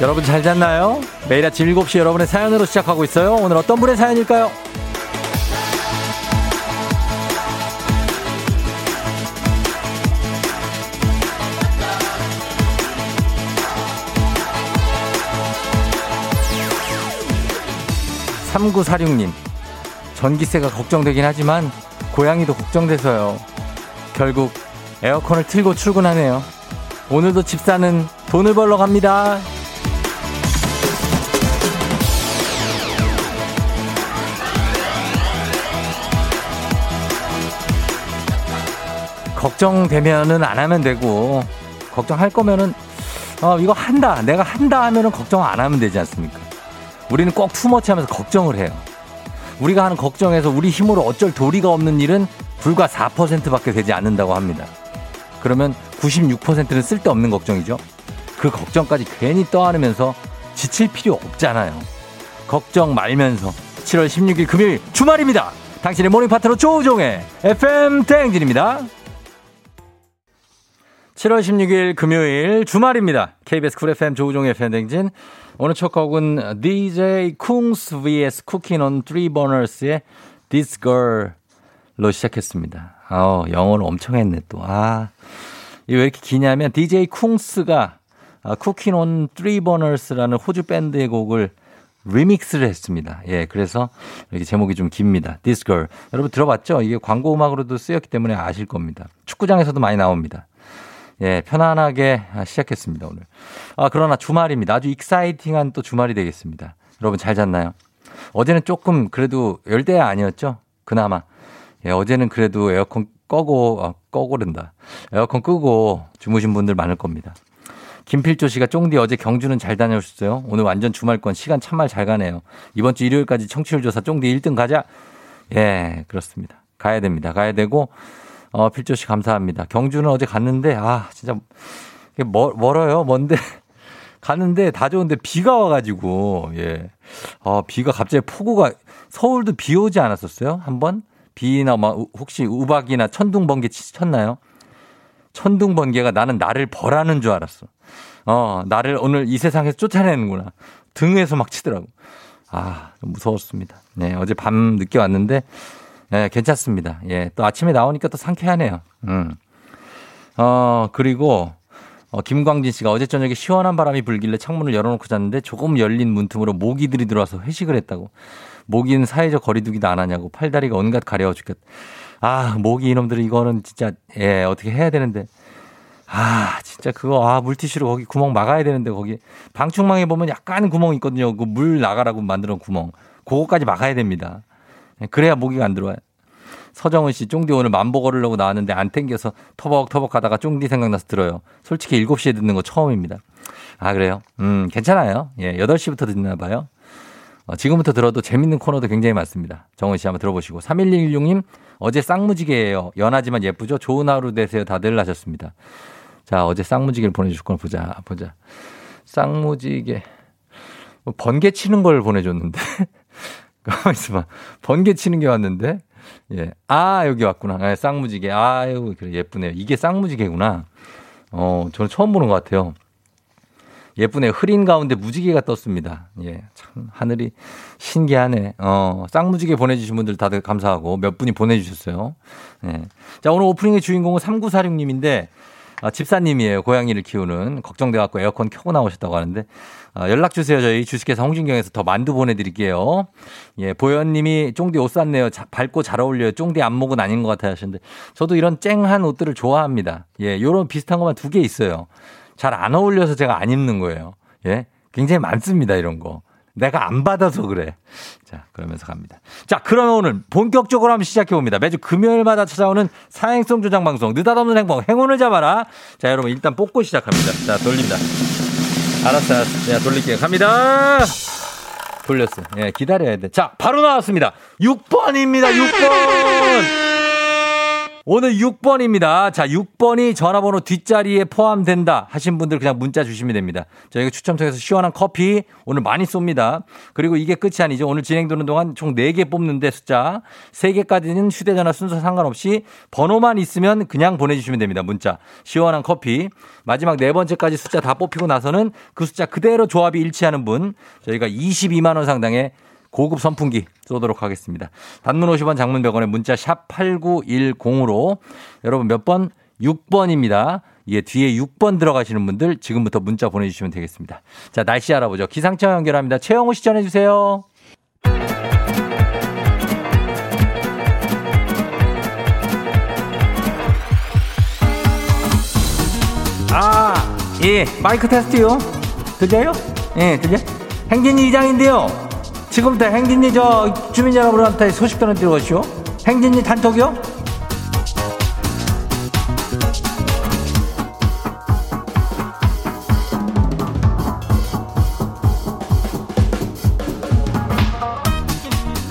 여러분 잘 잤나요? 매일 아침 7시 여러분의 사연으로 시작하고 있어요. 오늘 어떤 분의 사연일까요? 3946님, 전기세가 걱정되긴 하지만 고양이도 걱정돼서요. 결국 에어컨을 틀고 출근하네요. 오늘도 집사는 돈을 벌러 갑니다. 걱정되면은 안 하면 되고 걱정할 거면은 어 이거 한다 내가 한다 하면은 걱정 안 하면 되지 않습니까? 우리는 꼭 투머치 하면서 걱정을 해요. 우리가 하는 걱정에서 우리 힘으로 어쩔 도리가 없는 일은 불과 4%밖에 되지 않는다고 합니다. 그러면 96%는 쓸데없는 걱정이죠. 그 걱정까지 괜히 떠안으면서 지칠 필요 없잖아요. 걱정 말면서 7월 16일 금요일 주말입니다. 당신의 모닝 파트너 조우종의 FM 대행진입니다. 7월 16일 금요일 주말입니다. KBS Cool FM 조우종의 대행진. 오늘 첫 곡은 DJ 쿵스 vs 쿠킹 Three Burners의 This Girl로 시작했습니다. 아, 영어를 엄청 했네 또. 아, 이게 왜 이렇게 기냐면 DJ 쿵스가 쿠킹 온 Three Burners라는 호주 밴드의 곡을 리믹스를 했습니다. 예, 그래서 이렇게 제목이 좀 깁니다. This Girl. 여러분 들어봤죠? 이게 광고 음악으로도 쓰였기 때문에 아실 겁니다. 축구장에서도 많이 나옵니다. 예, 편안하게 시작했습니다, 오늘. 아, 그러나 주말입니다. 아주 exciting한 또 주말이 되겠습니다. 여러분 잘 잤나요? 어제는 조금 그래도 열대야 아니었죠? 그나마. 예, 어제는 그래도 에어컨 꺼고, 어, 꺼고른다. 에어컨 끄고 주무신 분들 많을 겁니다. 김필조 씨가 쫑디 어제 경주는 잘 다녀오셨어요? 오늘 완전 주말권 시간 참말 잘 가네요. 이번 주 일요일까지 청취율 조사 쫑디 1등 가자. 예, 그렇습니다. 가야 됩니다. 가야 되고, 어, 필조 씨 감사합니다. 경주는 어제 갔는데, 아, 진짜, 멀, 멀어요. 먼데. 갔는데 다 좋은데 비가 와가지고, 예. 어, 비가 갑자기 폭우가, 서울도 비 오지 않았었어요? 한 번? 비나 막 혹시 우박이나 천둥 번개 쳤나요? 천둥 번개가 나는 나를 벌하는 줄 알았어. 어, 나를 오늘 이 세상에서 쫓아내는구나. 등에서 막 치더라고. 아, 좀 무서웠습니다. 네, 어제 밤 늦게 왔는데, 네, 괜찮습니다. 예, 또 아침에 나오니까 또 상쾌하네요. 음. 어, 그리고, 어, 김광진 씨가 어제 저녁에 시원한 바람이 불길래 창문을 열어놓고 잤는데 조금 열린 문틈으로 모기들이 들어와서 회식을 했다고. 모기는 사회적 거리두기도 안 하냐고. 팔다리가 온갖 가려워 죽겠. 아, 모기 이놈들이 이거는 진짜, 예, 어떻게 해야 되는데. 아, 진짜 그거, 아, 물티슈로 거기 구멍 막아야 되는데, 거기. 방충망에 보면 약간 구멍 있거든요. 그 물 나가라고 만들어 놓은 구멍. 그거까지 막아야 됩니다. 그래야 모기가 안 들어와요. 서정은 씨, 쫑디 오늘 만보 걸으려고 나왔는데 안 땡겨서 터벅터벅 하다가 쫑디 생각나서 들어요. 솔직히 7시에 듣는 거 처음입니다. 아, 그래요? 음, 괜찮아요. 예, 8시부터 듣나 봐요. 어, 지금부터 들어도 재밌는 코너도 굉장히 많습니다. 정은 씨 한번 들어보시고. 3116님, 어제 쌍무지개예요. 연하지만 예쁘죠? 좋은 하루 되세요. 다들 하셨습니다. 자, 어제 쌍무지개를 보내주실 걸 보자, 보자. 쌍무지개. 뭐 번개 치는 걸 보내줬는데. 가만 있어봐. 번개 치는 게 왔는데. 예. 아, 여기 왔구나. 아, 쌍무지개. 아유, 그래, 예쁘네요. 이게 쌍무지개구나. 어, 저는 처음 보는 것 같아요. 예쁘네요. 흐린 가운데 무지개가 떴습니다. 예. 참, 하늘이 신기하네. 어, 쌍무지개 보내주신 분들 다들 감사하고 몇 분이 보내주셨어요. 예. 자, 오늘 오프닝의 주인공은 3946님인데, 아, 집사님이에요. 고양이를 키우는. 걱정돼갖고 에어컨 켜고 나오셨다고 하는데, 아, 연락 주세요. 저희 주식회사 홍진경에서 더 만두 보내드릴게요. 예, 보현님이 쫑디 옷 샀네요. 자, 밝고 잘 어울려요. 쫑디 안목은 아닌 것 같아 하시는데, 저도 이런 쨍한 옷들을 좋아합니다. 예, 요런 비슷한 것만 두 개 있어요. 잘 안 어울려서 제가 안 입는 거예요. 예, 굉장히 많습니다. 이런 거. 내가 안 받아서 그래. 자, 그러면서 갑니다. 자, 그러면 오늘 본격적으로 한번 시작해 봅니다. 매주 금요일마다 찾아오는 사행성 조장 방송, 느닷없는 행복, 행운을 잡아라. 자, 여러분 일단 뽑고 시작합니다. 자, 돌립니다. 알았어, 알았어. 자, 돌릴게요. 갑니다. 돌렸어. 예, 기다려야 돼. 자, 바로 나왔습니다. 6번입니다. 6번. 오늘 6번입니다. 자, 6번이 전화번호 뒷자리에 포함된다 하신 분들 그냥 문자 주시면 됩니다. 저희가 추첨 통해서 시원한 커피 오늘 많이 쏩니다. 그리고 이게 끝이 아니죠. 오늘 진행되는 동안 총 4개 뽑는데 숫자 3개까지는 휴대전화 순서 상관없이 번호만 있으면 그냥 보내주시면 됩니다. 문자. 시원한 커피. 마지막 네 번째까지 숫자 다 뽑히고 나서는 그 숫자 그대로 조합이 일치하는 분 저희가 22만원 상당의 고급 선풍기 쏘도록 하겠습니다. 단문 50원 장문 100원에 문자 샵 8910으로 여러분 몇 번? 6번입니다. 예, 뒤에 6번 들어가시는 분들 지금부터 문자 보내주시면 되겠습니다. 자, 날씨 알아보죠. 기상청 연결합니다. 최영호 시 전해주세요. 아, 예, 마이크 테스트요. 들려요? 예, 들려? 행진이 이장인데요. 지금부터 행진이 저 주민 여러분한테 소식 전해드려오시오. 행진이 단톡이요?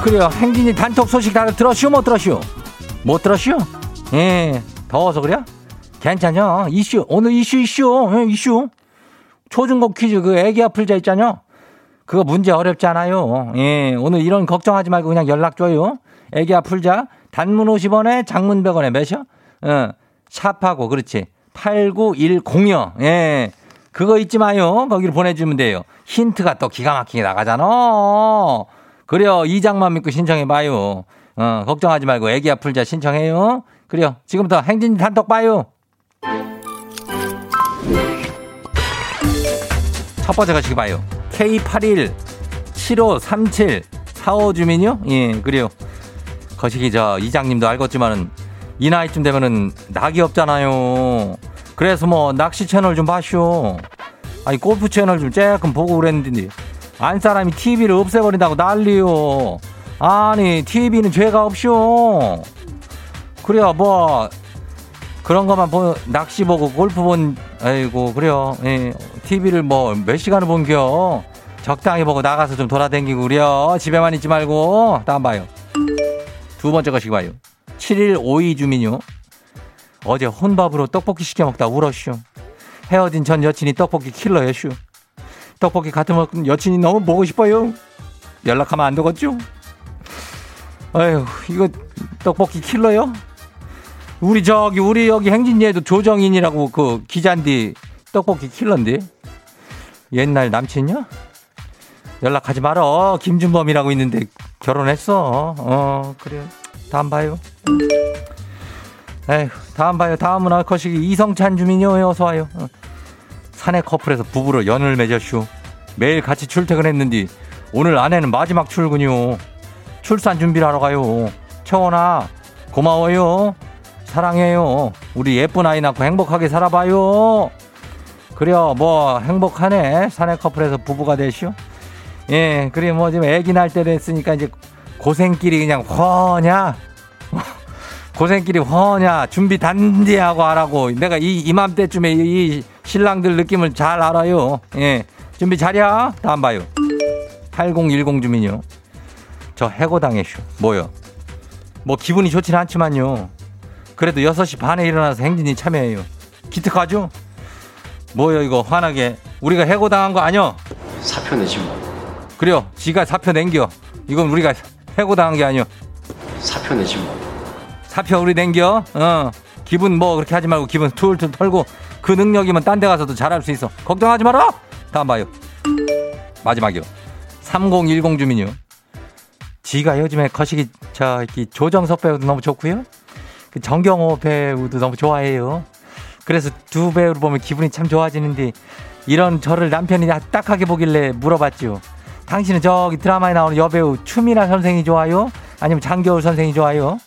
그래요. 행진이 단톡 소식 다들 들었슈? 못 들었슈? 못 들었슈? 예, 더워서 그래? 괜찮죠? 이슈, 오늘 이슈, 이슈, 예, 이슈. 초중고 퀴즈 그 애기 아플 자 있잖여. 그거 문제 어렵지 않아요. 예, 오늘 이런 걱정하지 말고 그냥 연락 줘요. 애기야 풀자. 단문 50원에 장문 100원에 몇이요? 어, 샵하고, 그렇지. 89106. 예. 그거 잊지 마요. 거기로 보내주면 돼요. 힌트가 또 기가 막히게 나가잖아. 그래요. 이 장만 믿고 신청해봐요. 어, 걱정하지 말고 애기야 풀자 신청해요. 그래요. 지금부터 행진 단톡 봐요. 첫 번째 가시기 봐요. K81753745 주민요? 예, 그래요. 거시기 저 이장님도 알겠지만은 이 나이쯤 되면은 낙이 없잖아요. 그래서 뭐 낚시 채널 좀 봐쇼. 아니 골프 채널 좀 조금 보고 그랬는데 안 사람이 TV를 없애버린다고 난리요. 아니 TV는 죄가 없쇼. 그래요 뭐 그런 것만 보 낚시 보고 골프 본 아이고 그래요. 예. TV를 뭐 몇 시간을 본겨. 적당히 보고 나가서 좀 돌아다니고 그래요. 집에만 있지 말고. 다음 봐요. 두 번째 것이 봐요. 7일52 주민요. 어제 혼밥으로 떡볶이 시켜 먹다 울었슈. 헤어진 전 여친이 떡볶이 킬러였슈. 떡볶이 같은 먹은 여친이 너무 보고 싶어요. 연락하면 안 되겠죠? 아휴, 이거 떡볶이 킬러요? 우리 저기, 우리 여기 행진이에도 조정인이라고 그 기자인데 떡볶이 킬러인데? 옛날 남친이야? 연락하지 말어. 김준범이라고 있는데 결혼했어. 어, 그래. 다음 봐요. 에휴, 다음 봐요. 다음은 알컷이 이성찬 주민요. 어서 와요. 어. 사내 커플에서 부부로 연을 맺었슈. 매일 같이 출퇴근했는데 오늘 아내는 마지막 출근이요. 출산 준비를 하러 가요. 청원아, 고마워요. 사랑해요. 우리 예쁜 아이 낳고 행복하게 살아봐요. 그래요. 뭐 행복하네. 사내 커플에서 부부가 되시오. 예, 그래 뭐 지금 애기 날 때 됐으니까 이제 고생길이 그냥 허냐. 고생길이 허냐. 준비 단디하고 하라고. 내가 이 이맘때쯤에 이 신랑들 느낌을 잘 알아요. 예. 준비 잘이야. 다음 봐요. 8010 주민요. 저 해고당했쇼. 뭐요? 뭐 기분이 좋지는 않지만요. 그래도 6시 반에 일어나서 행진이 참여해요. 기특하죠? 뭐요 이거 화나게 우리가 해고당한 거 아니여? 사표 내지 뭐. 그래요. 지가 사표 nen겨. 이건 우리가 해고당한 게 아니여. 사표 내지 뭐. 사표 우리 nen겨. 어. 기분 뭐 그렇게 하지 말고 기분 툴툴 털고 그 능력이면 딴 데 가서도 잘할 수 있어. 걱정하지 마라. 다음 봐요. 마지막이요. 3010 주민요. 지가 요즘에 거시기 저 조정석 배우도 너무 좋고요. 그 정경호 배우도 너무 좋아해요. 그래서 두 배우를 보면 기분이 참 좋아지는데 이런 저를 남편이 딱하게 보길래 물어봤죠. 당신은 저기 드라마에 나오는 여배우 추미라 선생이 좋아요? 아니면 장겨울 선생이 좋아요?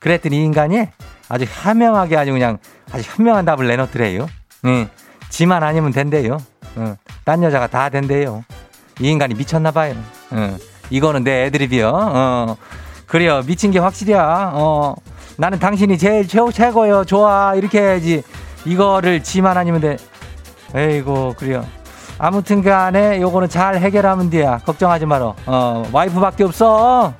그랬더니 이 인간이 아주 현명하게 아주 그냥 아주 현명한 답을 내놓더래요. 응. 지만 아니면 된대요. 응. 딴 여자가 다 된대요. 이 인간이 미쳤나 봐요. 응. 이거는 내 애드립이요. 어. 그래요. 미친 게 확실이야. 어. 나는 당신이 제일 최고 최고요. 좋아. 이렇게 해야지. 이거를 지만 아니면 돼. 에이고, 그래요. 아무튼 간에 요거는 잘 해결하면 돼야. 걱정하지 마라. 어, 와이프밖에 없어.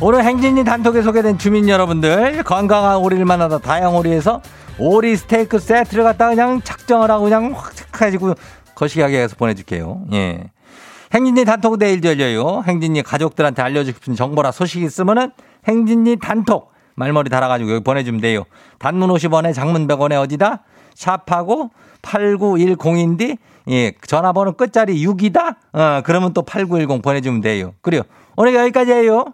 오늘 행진이 단톡에 소개된 주민 여러분들 건강한 오리를 만나다 다양오리에서 오리 스테이크 세트를 갖다 그냥 작정을 하고 그냥 확 해가지고 거시기하게 해서 보내줄게요. 예. 행진이 단톡 내일 열려요. 행진이 가족들한테 알려주고 싶은 정보나 소식이 있으면은 행진이 단톡 말머리 달아가지고 여기 보내주면 돼요. 단문 50원에 장문 100원에 어디다? 샵하고 8910인데 예, 전화번호 끝자리 6이다? 어, 그러면 또 8910 보내주면 돼요. 그래요. 오늘 여기까지예요.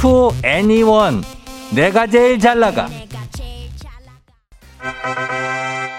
To anyone. 내가 제일 잘 나가.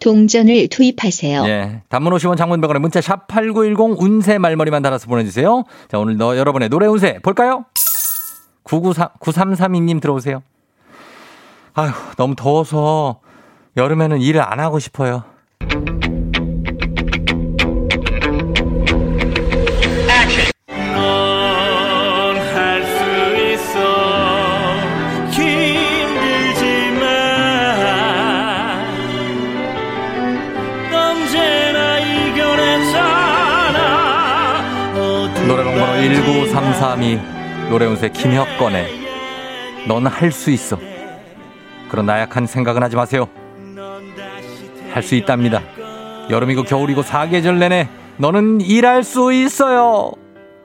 동전을 투입하세요. 예. 단문 50원 장문 100원에 문자 샵 8910 운세 말머리만 달아서 보내주세요. 자, 오늘 너 여러분의 노래 운세 볼까요? 993, 9332님 들어오세요. 아휴, 너무 더워서 여름에는 일을 안 하고 싶어요. 19332 노래 운세 김혁건의 넌 할 수 있어. 그런 나약한 생각은 하지 마세요. 할 수 있답니다. 여름이고 겨울이고 사계절 내내 너는 일할 수 있어요.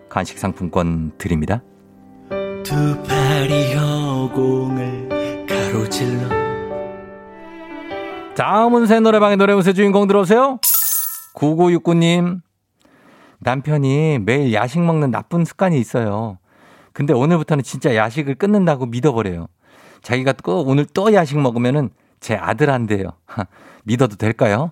간식 상품권 드립니다. 두 팔이 허공을 가로질러 다음 운세 노래방의 노래 운세 주인공 들어오세요. 9969님. 남편이 매일 야식 먹는 나쁜 습관이 있어요. 근데 오늘부터는 진짜 야식을 끊는다고 믿어버려요. 자기가 또 오늘 또 야식 먹으면은 제 아들한테요. 믿어도 될까요?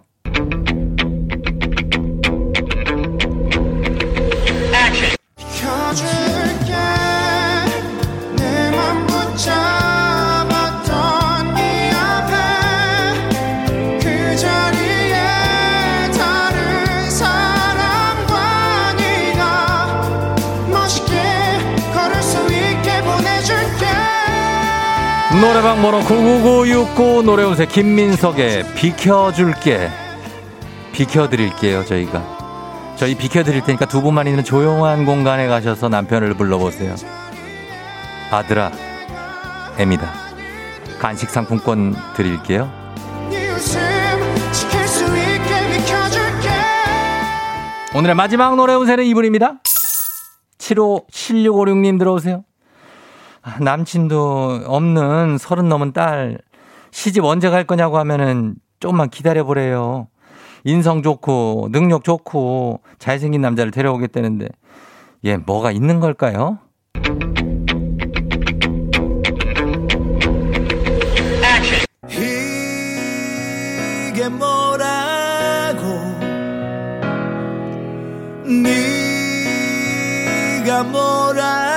노래방 번호 99969 노래 운세 김민석의 비켜줄게. 비켜드릴게요, 저희가. 저희 비켜드릴 테니까 두 분만 있는 조용한 공간에 가셔서 남편을 불러보세요. 아들아, 애미다. 간식 상품권 드릴게요. 오늘의 마지막 노래 운세는 이분입니다. 75 7656님 들어오세요. 아, 남친도 없는 서른 넘은 딸 시집 언제 갈 거냐고 하면은 조금만 기다려보래요. 인성 좋고 능력 좋고 잘생긴 남자를 데려오겠다는데 얘 뭐가 있는 걸까요? 이게 뭐라고 네가 뭐라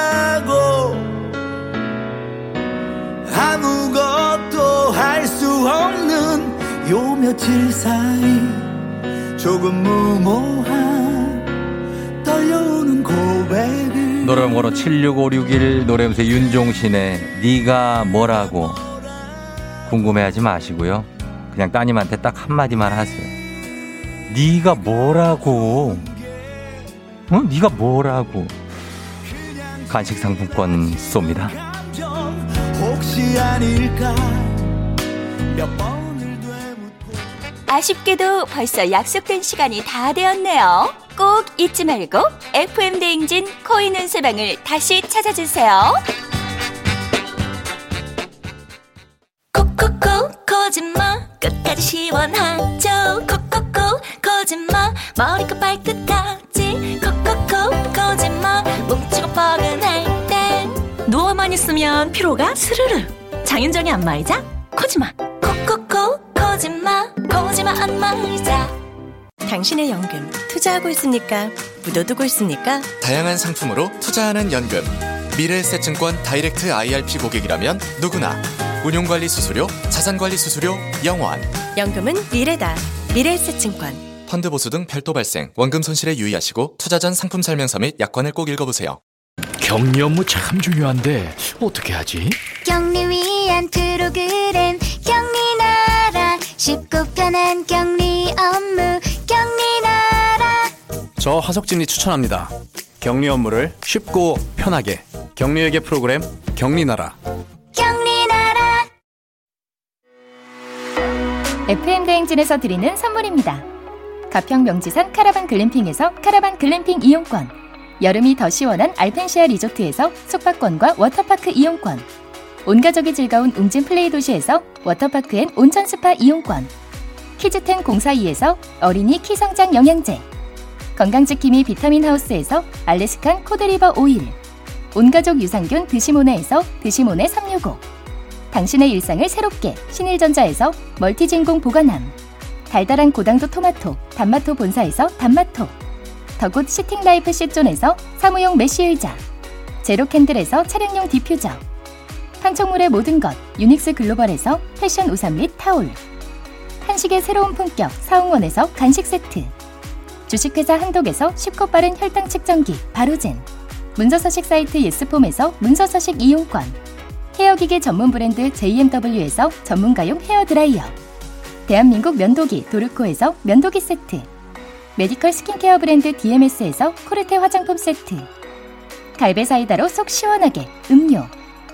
요 며칠 사이 조금 무모한 떨려오는 고백을 노래 번호 76561 노래음새 윤종신의 네가 뭐라고 궁금해하지 마시고요. 그냥 따님한테 딱 한마디만 하세요. 네가 뭐라고? 어? 네가 뭐라고? 간식 상품권 쏩니다. 혹시 아닐까 몇 번을 되묻고 아쉽게도 벌써 약속된 시간이 다 되었네요. 꼭 잊지 말고 FM 대행진 코인 운세방을 다시 찾아주세요. 콕콕콕 거짓말 끝까지 시원하죠. 콕콕콕 거짓말 머리끝 발끝까지 콕콕콕 거짓말 뭉치고 뻐근할 땐 누워만 있으면 피로가 스르르 장윤정의 안마의자 코지마 콕콕 콕 거짓말 거짓말 안마의자 당신의 연금 투자하고 있습니까? 묻어두고 있습니까? 다양한 상품으로 투자하는 연금. 미래에셋증권 다이렉트 IRP 고객이라면 누구나. 운용관리 수수료, 자산관리 수수료, 영원. 연금은 미래다. 미래에셋증권. 펀드 보수 등 별도 발생, 원금 손실에 유의하시고 투자 전 상품 설명서 및 약관을 꼭 읽어보세요. 격리 업무 참 중요한데 어떻게 하지? 격리 위한 프로그램 격리나라 쉽고 편한 격리 업무 격리나라 저 하석진이 추천합니다. 경리 업무를 쉽고 편하게 경리회계 프로그램 경리나라. 경리나라 FM 대행진에서 드리는 선물입니다. 가평 명지산 카라반 글램핑에서 카라반 글램핑 이용권. 여름이 더 시원한 알펜시아 리조트에서 숙박권과 워터파크 이용권. 온 가족이 즐거운 웅진 플레이 도시에서 워터파크 and 온천 스파 이용권. 키즈텐 공사이에서 어린이 키성장 영양제. 건강지킴이 비타민 하우스에서 Alaskan cod liver oil. 온가족 유산균 드시모네에서 드시모네 365. 당신의 일상을 새롭게 신일전자에서 멀티진공 보관함. 달달한 고당도 토마토 단마토 본사에서 단마토. The good seating life 시존에서 사무용 메쉬 의자. 제로 캔들에서 차량용 디퓨저. 판촉물의 모든 것 유닉스 글로벌에서 패션 우산 및 타올. 한식의 새로운 품격 사옹원에서 간식 세트. 주식회사 한독에서 쉽고 빠른 혈당 측정기 바로젠. 문서서식 사이트 예스폼에서 문서서식 이용권. 헤어기계 전문 브랜드 JMW에서 전문가용 헤어드라이어. 대한민국 면도기 도르코에서 면도기 세트. 메디컬 스킨케어 브랜드 DMS에서 코르테 화장품 세트. 갈배 사이다로 속 시원하게 음료.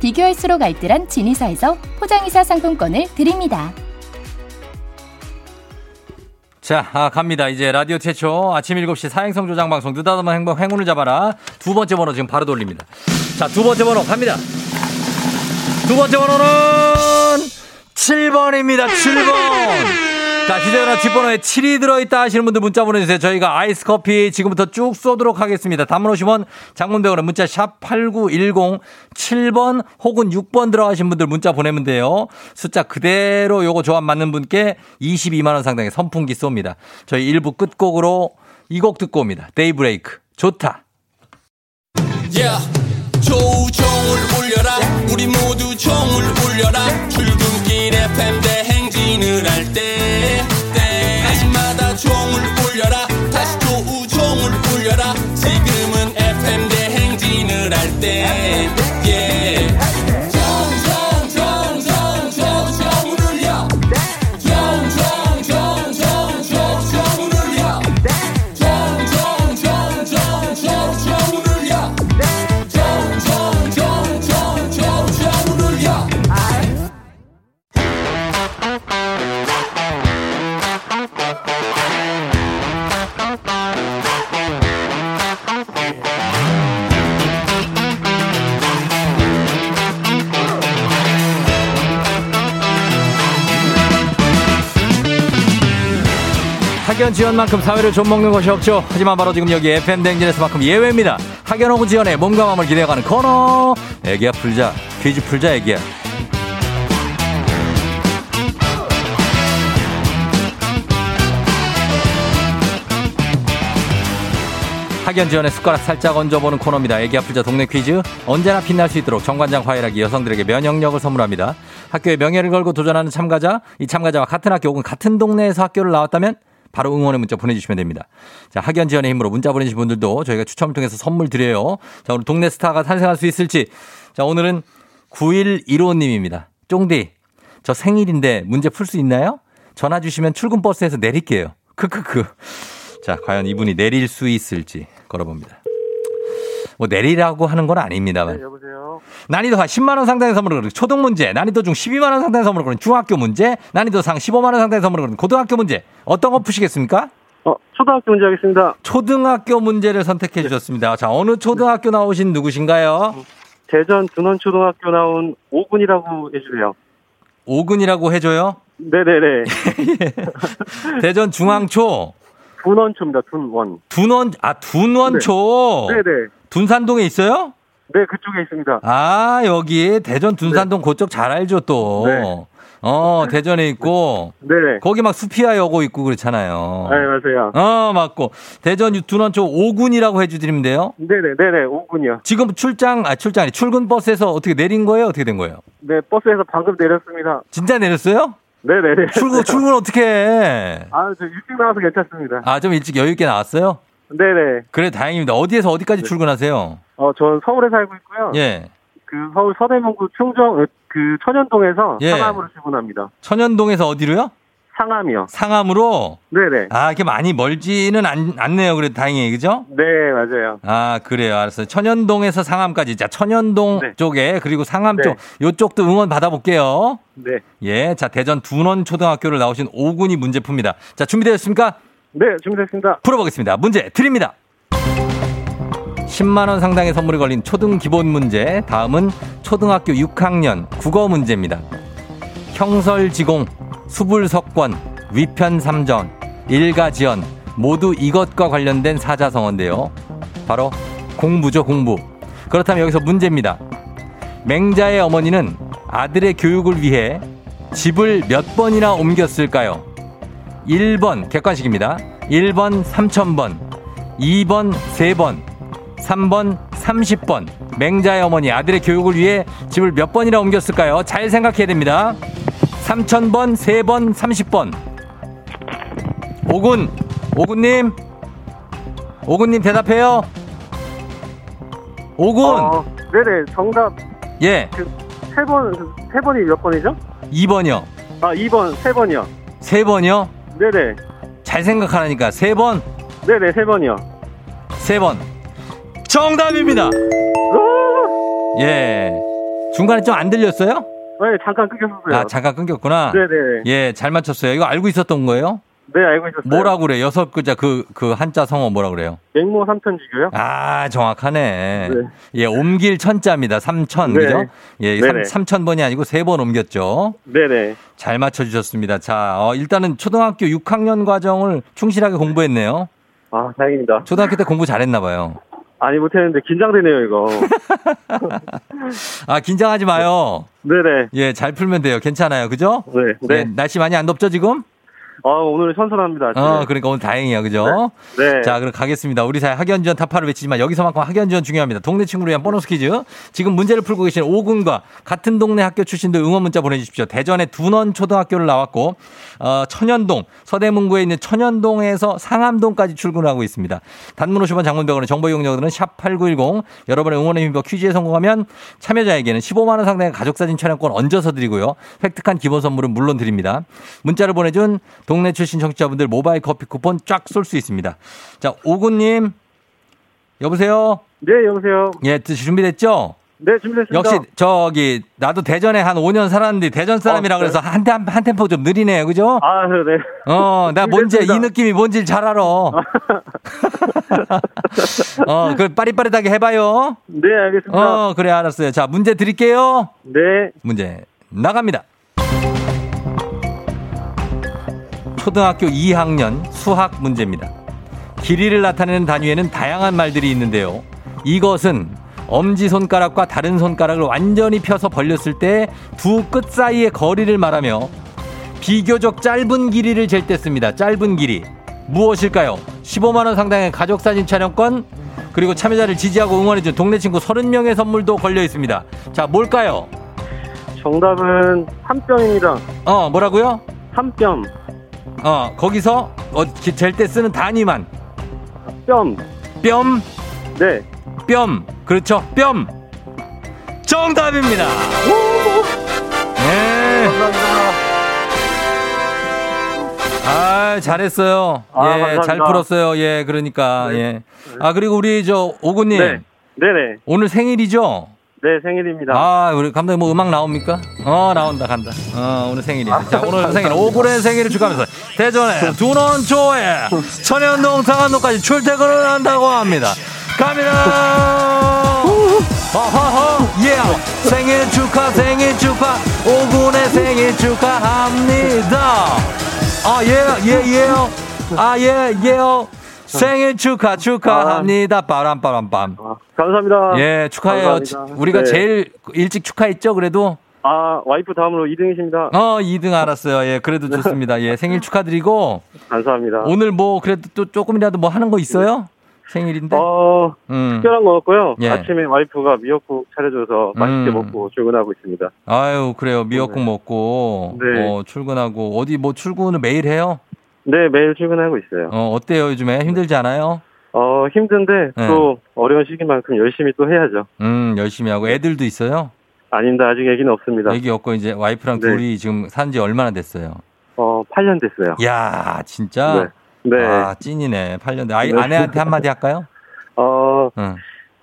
비교할수록 알뜰한 진이사에서 포장이사 상품권을 드립니다. 자, 아, 갑니다. 이제 라디오 최초 아침 7시 사행성 조장 방송 느닷없는 행복 행운을 잡아라. 두 번째 번호 지금 바로 돌립니다. 자, 두 번째 번호 갑니다. 두 번째 번호는 7번입니다. 7번. 자, 휴대전화 뒷번호에 7이 들어있다 하시는 분들 문자 보내주세요. 저희가 아이스 커피 지금부터 쭉 쏘도록 하겠습니다. 단문 50원, 장문병원에 문자 샵 8910, 7번 혹은 6번 들어가신 분들 문자 보내면 돼요. 숫자 그대로 요거 조합 맞는 분께 22만원 상당의 선풍기 쏩니다. 저희 1부 끝곡으로 이 곡 듣고 옵니다. 데이브레이크. 좋다. Yeah. 조우 만큼 사회를 좀 먹는 것이 없죠. 하지만 바로 지금 여기 FM 댕진에서만큼 예외입니다. 오구 지원의 몸과 마음을 기대어가는 코너. 애기야 풀자. 퀴즈 풀자 애기야. 학연 지원의 숟가락 살짝 얹어보는 코너입니다. 애기 아플자 동네 퀴즈. 언제나 빛날 수 있도록 정관장 화이락이 여성들에게 면역력을 선물합니다. 학교의 명예를 걸고 도전하는 참가자, 이 참가자와 같은 학교 혹은 같은 동네에서 학교를 나왔다면 바로 응원의 문자 보내주시면 됩니다. 자, 학연 지연의 힘으로 문자 보내주신 분들도 저희가 추첨을 통해서 선물 드려요. 자, 오늘 동네 스타가 탄생할 수 있을지. 자, 오늘은 9115님입니다. 쫑디, 저 생일인데 문제 풀 수 있나요? 전화 주시면 출근 버스에서 내릴게요. 크크크. 자, 과연 이분이 내릴 수 있을지 걸어봅니다. 뭐 내리라고 하는 건 아닙니다만. 네, 여보세요. 난이도 하 10만 원 상당의 선물을 거는 초등 문제, 난이도 중 12만 원 상당의 선물을 거는 중학교 문제, 난이도 상 15만 원 상당의 선물을 거는 고등학교 문제. 어떤 거 푸시겠습니까? 어, 초등학교 문제 하겠습니다. 초등학교 문제를 선택해 주셨습니다. 자, 어느 초등학교 나오신 누구신가요? 대전 둔원초등학교 나온 오군이라고 해주세요. 오근이라고 해줘요? 네네네. 대전 중앙초. 둔원초입니다. 둔원. 둔원, 아, 둔원초. 네 네. 둔산동에 있어요? 네, 그쪽에 있습니다. 아, 여기 대전 둔산동 그쪽 잘 알죠, 또. 네. 어, 대전에 있고. 네네. 거기 막 수피아 여고 있고 그렇잖아요. 네, 맞아요. 어, 맞고. 대전 둔원초 5군이라고 해주드리면 돼요? 네네, 네네, 오군이요. 지금 출장, 아, 출장이 출근 버스에서 어떻게 내린 거예요? 어떻게 된 거예요? 네, 버스에서 방금 내렸습니다. 진짜 내렸어요? 네네네. 출근, 출근 어떻게 해? 아, 저 일찍 나와서 괜찮습니다. 아, 좀 일찍 여유있게 나왔어요? 네네. 그래, 다행입니다. 어디에서 어디까지 출근하세요? 어, 전 서울에 살고 있고요. 예. 그 서울 서대문구 충정, 어, 그 천연동에서 예. 상암으로 출근합니다. 천연동에서 어디로요? 상암이요. 상암으로? 네네. 아, 이렇게 많이 멀지는 않, 않네요. 그래도 다행히, 그죠? 네, 맞아요. 아, 그래요. 알았어요. 천연동에서 상암까지. 자, 천연동 쪽에, 그리고 상암 네. 쪽, 요쪽도 응원 받아볼게요. 네. 예. 자, 대전 둔원 초등학교를 나오신 오군이 문제 풉니다. 자, 준비되셨습니까? 네, 준비됐습니다. 풀어보겠습니다. 문제 드립니다. 10만원 상당의 선물이 걸린 초등 기본 문제. 다음은 초등학교 6학년 국어 문제입니다. 형설지공, 수불석권, 위편삼전, 일가지연 모두 이것과 관련된 사자성어인데요. 바로 공부죠, 공부. 그렇다면 여기서 문제입니다. 맹자의 어머니는 아들의 교육을 위해 집을 몇 번이나 옮겼을까요? 1번 객관식입니다. 1번 3,000번, 2번 3번, 3번 30번. 맹자의 어머니 아들의 교육을 위해 집을 몇 번이나 옮겼을까요? 잘 생각해야 됩니다. 3,000번, 3번, 30번. 오군, 오군님. 오군님 대답해요. 오군. 어, 네네, 정답, 예, 그, 세 번, 세 번이 몇 번이죠? 2번이요. 아, 2번, 세 번이요. 3번이요. 네네. 잘 생각하라니까. 3번, 네네, 세 번이요. 3번. 정답입니다. 예. 중간에 좀 안 들렸어요? 네, 잠깐 끊겼었어요. 아, 잠깐 끊겼구나. 네네. 예, 잘 맞췄어요. 이거 알고 있었던 거예요? 네, 알고 있었어요. 뭐라고 그래? 여섯 글자 그, 그 한자 성어 뭐라 그래요? 맹모 삼천지교요? 아, 정확하네. 네. 예, 옮길 천자입니다. 삼천, 네. 그죠? 예, 네네. 삼, 천 번이 아니고 세 번 옮겼죠. 네네. 잘 맞춰주셨습니다. 자, 어, 일단은 초등학교 6학년 과정을 충실하게 공부했네요. 아, 다행입니다. 초등학교 때 공부 잘했나 봐요. 아니, 못했는데, 긴장되네요, 이거. 아, 긴장하지 마요. 네네. 예, 잘 풀면 돼요. 괜찮아요. 그죠? 네, 네. 예, 날씨 많이 안 덥죠, 지금? 아, 오늘 선선합니다. 어, 그러니까 오늘 다행이야. 그죠? 네. 자, 그럼 가겠습니다. 우리 사회 학연지원 타파를 외치지만 여기서만큼 학연지원 중요합니다. 동네 친구를 위한 보너스 퀴즈. 지금 문제를 풀고 계신 오군과 같은 동네 학교 출신들 응원 문자 보내주십시오. 대전의 둔원 초등학교를 나왔고, 어, 천연동, 서대문구에 있는 천연동에서 상암동까지 출근하고 있습니다. 단문 50원 장문병원의 정보 이용료들은 샵8910. 여러분의 응원의 힘입어 퀴즈에 성공하면 참여자에게는 15만원 상당의 가족사진 촬영권 얹어서 드리고요. 획득한 기본 선물은 물론 드립니다. 문자를 보내준 동네 출신 청취자분들 모바일 커피 쿠폰 쫙 쏠 수 있습니다. 자, 오구님. 여보세요? 네, 여보세요. 예, 준비됐죠? 네, 준비됐습니다. 역시 저기 나도 대전에 한 5년 살았는데 대전 사람이라 어, 네. 그래서 한, 템- 한 템포 좀 느리네요. 그죠? 아, 네. 어, 나 뭔지 이 느낌이 뭔지 잘 알아. 어, 그 빠릿빠릿하게 해 봐요. 네, 알겠습니다. 어, 그래 알았어요. 자, 문제 드릴게요. 네. 문제 나갑니다. 초등학교 2학년 수학 문제입니다. 길이를 나타내는 단위에는 다양한 말들이 있는데요. 이것은 엄지손가락과 다른 손가락을 완전히 펴서 벌렸을 때 두 끝 사이의 거리를 말하며 비교적 짧은 길이를 잴 때 씁니다. 짧은 길이. 무엇일까요? 15만원 상당의 가족사진 촬영권, 그리고 참여자를 지지하고 응원해준 동네 친구 30명의 선물도 걸려 있습니다. 자, 뭘까요? 정답은 한 뼘입니다. 어, 뭐라고요? 한 뼘. 어, 거기서 어, 잴 때 쓰는 단위만. 네. 뼘. 그렇죠. 뼘. 정답입니다. 네. 아, 잘했어요. 아, 예, 감사합니다. 잘 풀었어요. 예, 그러니까, 예. 아, 그리고 우리 저, 오구님. 네. 네네. 오늘 생일이죠? 네, 생일입니다. 아, 우리 감독님 뭐 음악 나옵니까? 어, 나온다, 간다. 어, 오늘 생일이네. 자, 오늘 생일, 오구의 생일을 축하하면서 대전에 두원초에 천연동 상한동까지 출퇴근을 한다고 합니다. 갑니다! 어허허, 예! 생일 축하, 생일 축하, 오군의 생일 축하합니다! 아, 예, 예, 예요. 아, 예, 예요. 생일 축하, 축하합니다. 빠람빠람빰. 감사합니다. 예, 축하해요. 감사합니다. 우리가 네. 제일 일찍 축하했죠, 그래도? 아, 와이프 다음으로 2등이십니다. 어, 2등 알았어요. 예, 그래도 좋습니다. 예, 생일 축하드리고. 감사합니다. 오늘 뭐, 그래도 또 조금이라도 뭐 하는 거 있어요? 생일인데? 어, 음. 특별한 건 없고요. 예. 아침에 와이프가 미역국 차려줘서 맛있게 음. 먹고 출근하고 있습니다. 아유, 그래요. 미역국 먹고. 네. 어, 출근하고. 어디 뭐 출근을 매일 해요? 네, 매일 출근하고 있어요. 어, 어때요, 요즘에? 힘들지 않아요? 어, 힘든데 네. 또 어려운 시기만큼 열심히 또 해야죠. 음, 열심히 하고. 애들도 있어요? 아닌데 아직 얘기는 없습니다. 애기 없고 이제 와이프랑 네. 둘이 지금 산 지 얼마나 됐어요? 어, 8년 됐어요. 야 진짜? 네. 네. 아, 찐이네. 8년 돼. 아이, 네. 아내한테 한마디 할까요? 어, 응.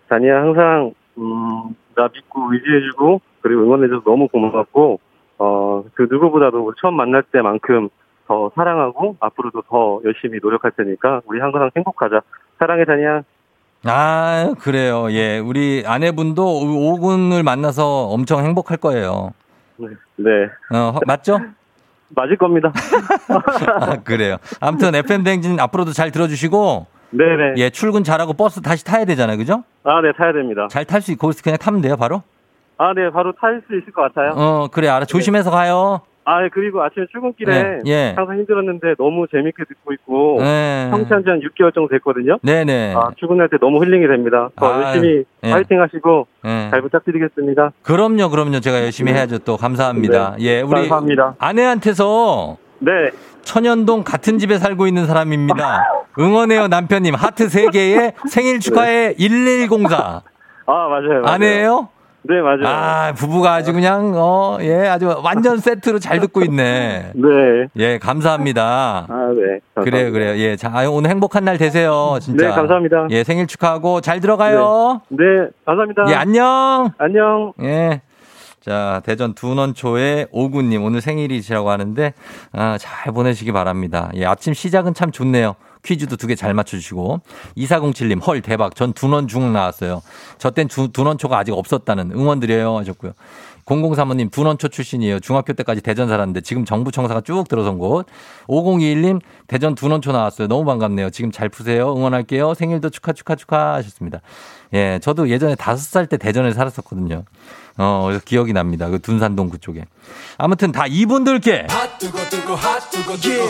다니야 항상 음, 나 믿고 의지해주고 그리고 응원해줘서 너무 고맙고 어, 그 누구보다도 처음 만날 때만큼 더 사랑하고 앞으로도 더 열심히 노력할 테니까 우리 항상 행복하자. 사랑해 다니야. 아, 그래요. 예. 우리 아내분도 오군을 만나서 엄청 행복할 거예요. 네. 네. 어, 허- 맞죠? 맞을 겁니다. 아, 그래요. 아무튼 FM 댕진 앞으로도 잘 들어주시고, 네네. 예, 출근 잘하고 버스 다시 타야 되잖아요. 그죠? 아, 네, 타야 됩니다. 잘 탈 수 있고, 그냥 타면 돼요, 바로? 아, 네, 바로 탈 수 있을 것 같아요. 어, 그래, 알아. 조심해서 가요. 아, 예, 그리고 아침에 출근길에 네, 예. 항상 힘들었는데 너무 재밌게 듣고 있고 네. 성취한 지 한 6개월 정도 됐거든요. 네네. 아, 출근할 때 너무 힐링이 됩니다. 더 아, 열심히 예. 파이팅 하시고 예. 잘 부탁드리겠습니다. 그럼요, 그럼요. 제가 열심히 네. 해야죠. 또 감사합니다. 네. 예, 우리 감사합니다. 아내한테서 네. 천연동 같은 집에 살고 있는 사람입니다. 응원해요, 남편님. 하트 3개에 생일 축하해 1104. 아, 맞아요. 맞아요. 아내예요? 네, 맞아요. 아, 부부가 아주 그냥, 어, 예, 아주 완전 세트로 잘 듣고 있네. 네. 예, 감사합니다. 아, 네. 감사합니다. 그래요, 그래요. 예, 자, 오늘 행복한 날 되세요, 진짜. 네, 감사합니다. 예, 생일 축하하고 잘 들어가요. 네, 감사합니다. 예, 안녕. 안녕. 예. 자, 대전 둔원초의 오구님, 오늘 생일이시라고 하는데, 아, 잘 보내시기 바랍니다. 예, 아침 시작은 참 좋네요. 퀴즈도 두 개 잘 맞춰주시고. 2407님, 헐, 대박. 전 둔원 중 나왔어요. 저땐 두- 둔원초가 아직 없었다는 응원 드려요. 하셨고요. 0035님, 둔원초 출신이에요. 중학교 때까지 대전 살았는데 지금 정부 청사가 쭉 들어선 곳. 5021님, 대전 둔원초 나왔어요. 너무 반갑네요. 지금 잘 푸세요. 응원할게요. 생일도 축하, 축하, 축하 하셨습니다. 예, 저도 예전에 다섯 살 때 대전에 살았었거든요. 어, 그래서 기억이 납니다. 그 둔산동 그쪽에. 아무튼 다 이분들께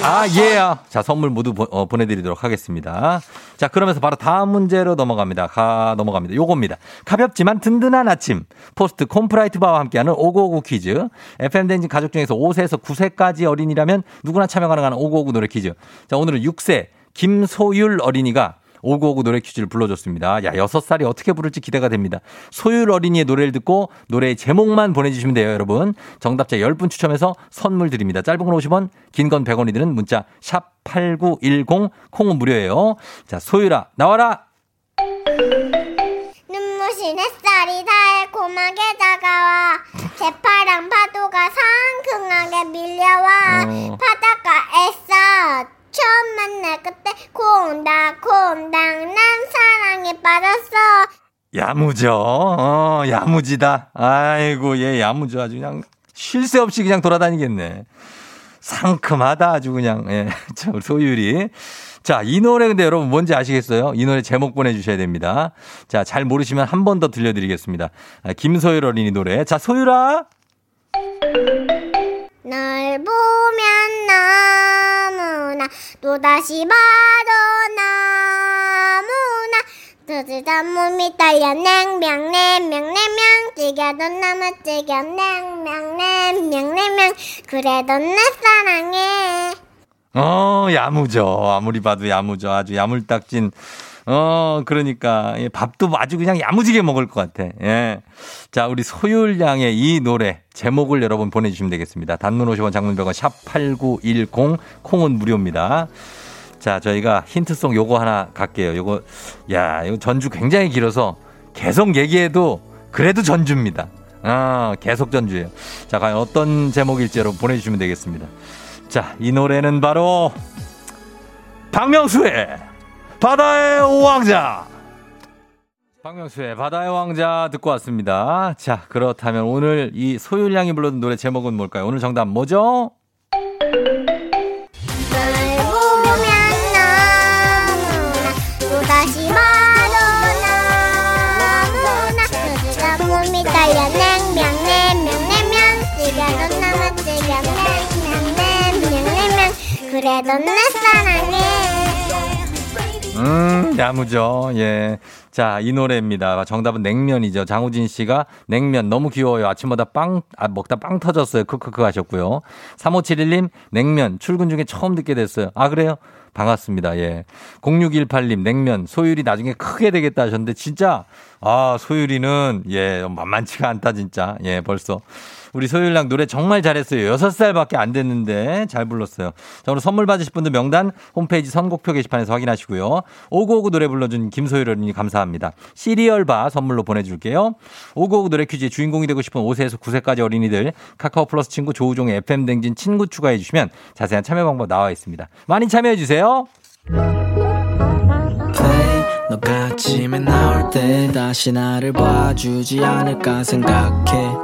아, 예. 자, 선물 모두 보, 어, 보내드리도록 하겠습니다. 자, 그러면서 바로 다음 문제로 넘어갑니다. 가, 넘어갑니다. 요겁니다. 가볍지만 든든한 아침. 포스트 콘푸라이트 바와 함께하는 5959 퀴즈. FM대행진 가족 중에서 5세에서 9세까지 어린이라면 누구나 참여 가능한 5959 노래 퀴즈. 자, 오늘은 6세 김소율 어린이가 5959 노래 퀴즈를 불러줬습니다. 야, 6살이 어떻게 부를지 기대가 됩니다. 소율 어린이의 노래를 듣고 노래의 제목만 보내주시면 돼요, 여러분. 정답자 10분 추첨해서 선물 드립니다. 짧은 건 50원, 긴 건 100원이 드는 문자 샵 8910, 콩은 무료예요. 자, 소율아, 나와라! 눈부신 햇살이 달콤하게 다가와 새파란 파도가 상큼하게 밀려와 어. 바닷가에서 처음 만날 그때 콩닥콩닥 난 사랑에 빠졌어 야무져. 어, 야무지다. 아이고, 얘 야무져. 아주 그냥 쉴 새 없이 그냥 돌아다니겠네. 상큼하다. 아주 그냥. 예. 자, 우리 소율이. 자, 이 노래 근데 여러분 뭔지 아시겠어요? 이 노래 제목 보내주셔야 됩니다. 자, 잘 모르시면 한 번 더 들려드리겠습니다. 아, 김소율 어린이 노래. 자, 소율아. 널 보면 너무나 또다시 봐도 너무나 뜨뜻한 몸이 떨려 냉명 냉명 냉명 찌겨도 너무 찌겨 냉명 냉명 냉명 그래도 내 사랑해 어, 야무져. 아무리 봐도 야무져. 아주 야물딱진. 어, 그러니까. 예, 밥도 아주 그냥 야무지게 먹을 것 같아. 예. 자, 우리 소율 양의 이 노래, 제목을 여러분 보내주시면 되겠습니다. 단문 50원 장문병원 샵8910, 콩은 무료입니다. 자, 저희가 힌트송 요거 하나 갈게요. 요거, 야, 이거 전주 굉장히 길어서 계속 얘기해도 그래도 전주입니다. 아, 계속 전주예요. 자, 과연 어떤 제목일지 여러분 보내주시면 되겠습니다. 자, 이 노래는 바로 박명수의 바다의 왕자. 박명수의 바다의 왕자 듣고 왔습니다. 자, 그렇다면 오늘 이 소율 양이 불렀던 노래 제목은 뭘까요? 오늘 정답 뭐죠? 그래도 내 사랑해 음, 야무죠. 예. 자, 이 노래입니다. 정답은 냉면이죠. 장우진 씨가 냉면 너무 귀여워요. 아침마다 빵, 아, 먹다 빵 터졌어요. 크크크 하셨고요. 3571님, 냉면 출근 중에 처음 듣게 됐어요. 아, 그래요? 반갑습니다. 예. 0618님, 냉면, 소율이 나중에 크게 되겠다 하셨는데, 진짜, 아, 소율이는, 예, 만만치가 않다, 진짜. 예, 벌써. 우리 소율랑 노래 정말 잘했어요. 6살밖에 안 됐는데 잘 불렀어요. 자, 오늘 선물 받으실 분들 명단 홈페이지 선곡표 게시판에서 확인하시고요. 오구오구 노래 불러준 김소율 어린이 감사합니다. 시리얼바 선물로 보내줄게요. 오구오구 노래 퀴즈의 주인공이 되고 싶은 5세에서 9세까지 어린이들 카카오 플러스 친구 조우종의 FM 댕진 친구 추가해 주시면 자세한 참여 방법 나와 있습니다. 많이 참여해 주세요. 너가 아침에 나올 때 다시 나를 봐주지 않을까 생각해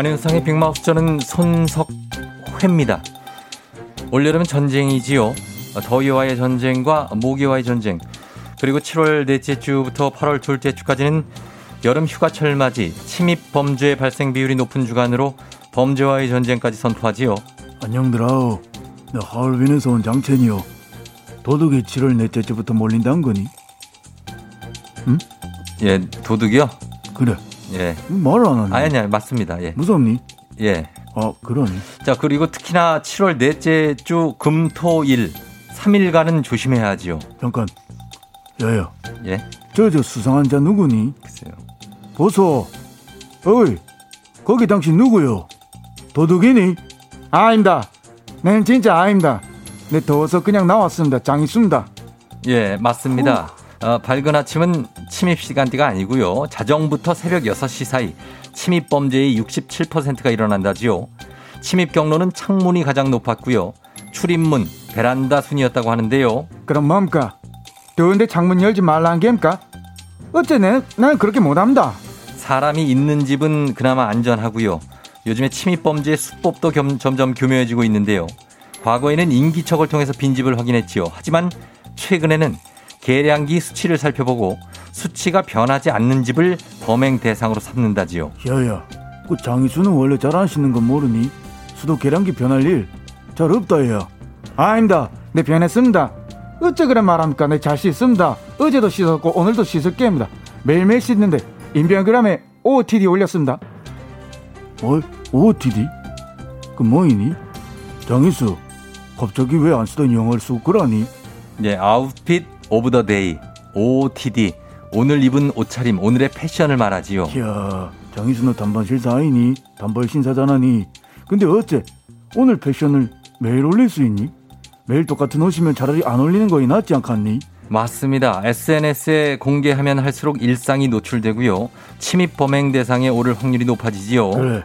안윤상의 빅마우스 저는 손석회입니다. 올여름은 전쟁이지요. 더위와의 전쟁과 모기와의 전쟁 그리고 7월 넷째 주부터 8월 둘째 주까지는 여름 휴가철 맞이 침입 범죄 발생 비율이 높은 주간으로 범죄와의 전쟁까지 선포하지요. 안녕들아오. 나 하얼빈에서 온 장첸이요. 도둑이 7월 넷째 주부터 몰린다는 거니? 예, 도둑이요? 그래. 예. 말을 안 하네. 아니, 아니, 맞습니다. 예. 무섭니? 예. 아, 그러니. 자, 그리고 특히나 7월 넷째 주 금, 토, 일 3일간은 조심해야지요. 잠깐. 야야. 예. 저, 저 수상한 자 누구니? 글쎄요. 보소. 어이, 거기 당신 누구요? 도둑이니? 아닙니다. nen 진짜 아닙니다. 내 더워서 그냥 나왔습니다. 장 있습니다. 예, 맞습니다. 어, 밝은 아침은 침입 시간대가 아니고요. 자정부터 새벽 6시 사이 침입 범죄의 67%가 일어난다지요. 침입 경로는 창문이 가장 높았고요. 출입문, 베란다 순이었다고 하는데요. 그럼 뭡니까? 더운데 창문 열지 말라는 게입니까? 어째 내, 난 그렇게 못합니다. 사람이 있는 집은 그나마 안전하고요. 요즘에 침입 범죄의 수법도 겸- 점점 교묘해지고 있는데요. 과거에는 인기척을 통해서 빈집을 확인했지요. 하지만 최근에는 계량기 수치를 살펴보고 수치가 변하지 않는 집을 범행 대상으로 삼는다지요. 야야, 그 장희수는 원래 잘안 씻는 건 모르니? 수도 계량기 변할 일 잘 없다 야. 아닙니다. 내 변했습니다. 어째 그래 말합니까? 내 잘 씻습니다. 어제도 씻었고 오늘도 씻을 게입니다. 매일매일 씻는데 인비안그램에 OOTD 올렸습니다. 뭘? OOTD? 그 뭐이니? 장희수, 갑자기 왜 안 쓰던 영어를 쓰고 그러니? 예, outfit of the day, OOTD. 오늘 입은 옷차림, 오늘의 패션을 말하지요. 이야, 장희수 너 단벌 신사 아니니? 단벌 신사잖아니. 근데 어째 오늘 패션을 매일 올릴 수 있니? 매일 똑같은 옷이면 차라리 안 올리는 거이 낫지 않겠니? 맞습니다. SNS에 공개하면 할수록 일상이 노출되고요. 침입 범행 대상에 오를 확률이 높아지지요. 그래,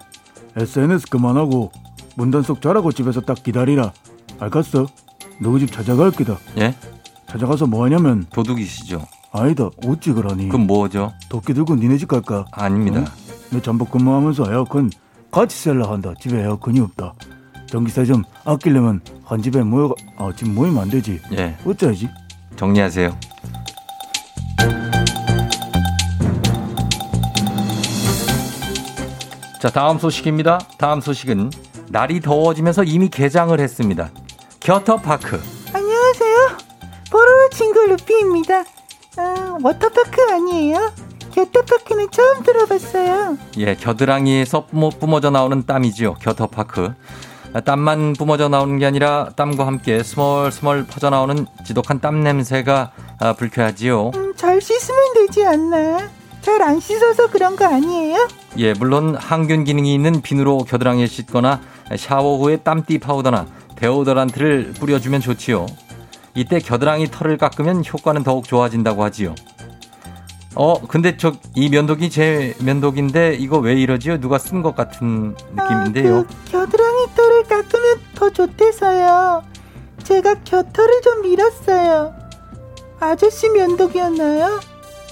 SNS 그만하고 문단 속 자라고 집에서 딱 기다리라. 알겠어? 너희 집 찾아갈 게다. 예? 찾아가서 뭐 하냐면 도둑이시죠? 아니다, 어찌 그러니? 그럼 뭐죠? 도끼 들고 니네 집 갈까? 아닙니다. 응? 내 잠복 근무하면서 에어컨 같이 셀라 한다. 집에 에어컨이 없다. 전기세 좀 아끼려면 한 집에 모여 아 지금 모이면 안 되지. 예. 어쩌야지? 정리하세요. 자, 다음 소식입니다. 다음 소식은 날이 더워지면서 이미 개장을 했습니다. 겨터파크. 안녕하세요. 친구 루피입니다. 아, 워터파크 아니에요? 겨터파크는 처음 들어봤어요. 예, 겨드랑이에서 뿜어, 뿜어져 나오는 땀이지요. 겨터파크. 아, 땀만 뿜어져 나오는 게 아니라 땀과 함께 스멀스멀 퍼져 나오는 지독한 땀 냄새가 아, 불쾌하지요. 음, 잘 씻으면 되지 않나? 잘 안 씻어서 그런 거 아니에요? 예, 물론 항균 기능이 있는 비누로 겨드랑이에 씻거나 샤워 후에 땀띠 파우더나 데오더란트를 뿌려주면 좋지요. 이때 겨드랑이 털을 깎으면 효과는 더욱 좋아진다고 하지요. 어, 근데 저 이 면도기 제 면도기인데 이거 왜 이러지요? 누가 쓴 것 같은 느낌인데요. 아, 그 겨드랑이 털을 깎으면 더 좋대서요. 제가 겨털을 좀 밀었어요. 아저씨 면도기였나요?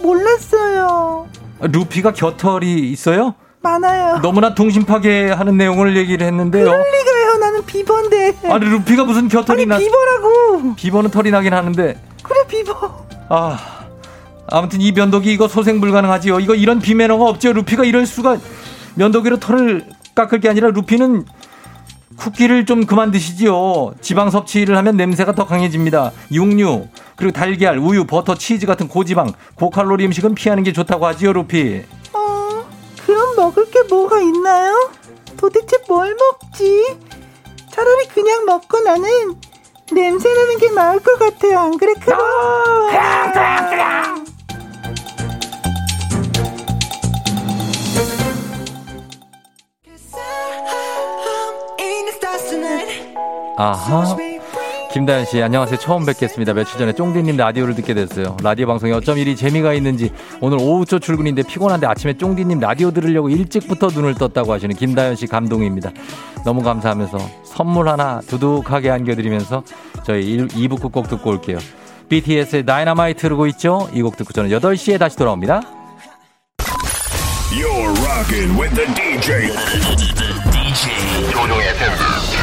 몰랐어요. 루피가 겨털이 있어요? 많아요. 너무나 동심 파괴하는 내용을 얘기를 했는데요. 그럴 리가요. 나는 비번데. 아니 루피가 무슨 겨털이 아니, 나? 비버라고. 비버는 털이 나긴 하는데. 그래 비버. 아 아무튼 이 면도기 이거 소생 불가능하지요. 이거 이런 비매너가 없죠. 루피가 이럴 수가 면도기로 털을 깎을 게 아니라 루피는 쿠키를 좀 그만 드시지요. 지방 섭취를 하면 냄새가 더 강해집니다. 육류 그리고 달걀, 우유, 버터, 치즈 같은 고지방, 고칼로리 음식은 피하는 게 좋다고 하지요, 루피. 먹을 게 뭐가 있나요? 도대체 뭘 먹지? 차라리 그냥 먹고 나는 냄새 나는 게 나을 것 같아요. 안 그래, 크롱? 아하. 김다현 씨, 안녕하세요. 처음 뵙겠습니다. 며칠 전에 쫑디님 라디오를 듣게 됐어요. 라디오 방송이 어쩜 이리 재미가 있는지 오늘 오후 초 출근인데 피곤한데 아침에 쫑디님 라디오 들으려고 일찍부터 눈을 떴다고 하시는 김다현 씨 감동입니다. 너무 감사하면서 선물 하나 두둑하게 안겨드리면서 저희 2부 끝곡 듣고 올게요. BTS의 다이너마이트 흐르고 있죠? 이 곡 듣고 저는 8시에 다시 돌아옵니다. You're rocking with the DJ. DJ 조종의 FM.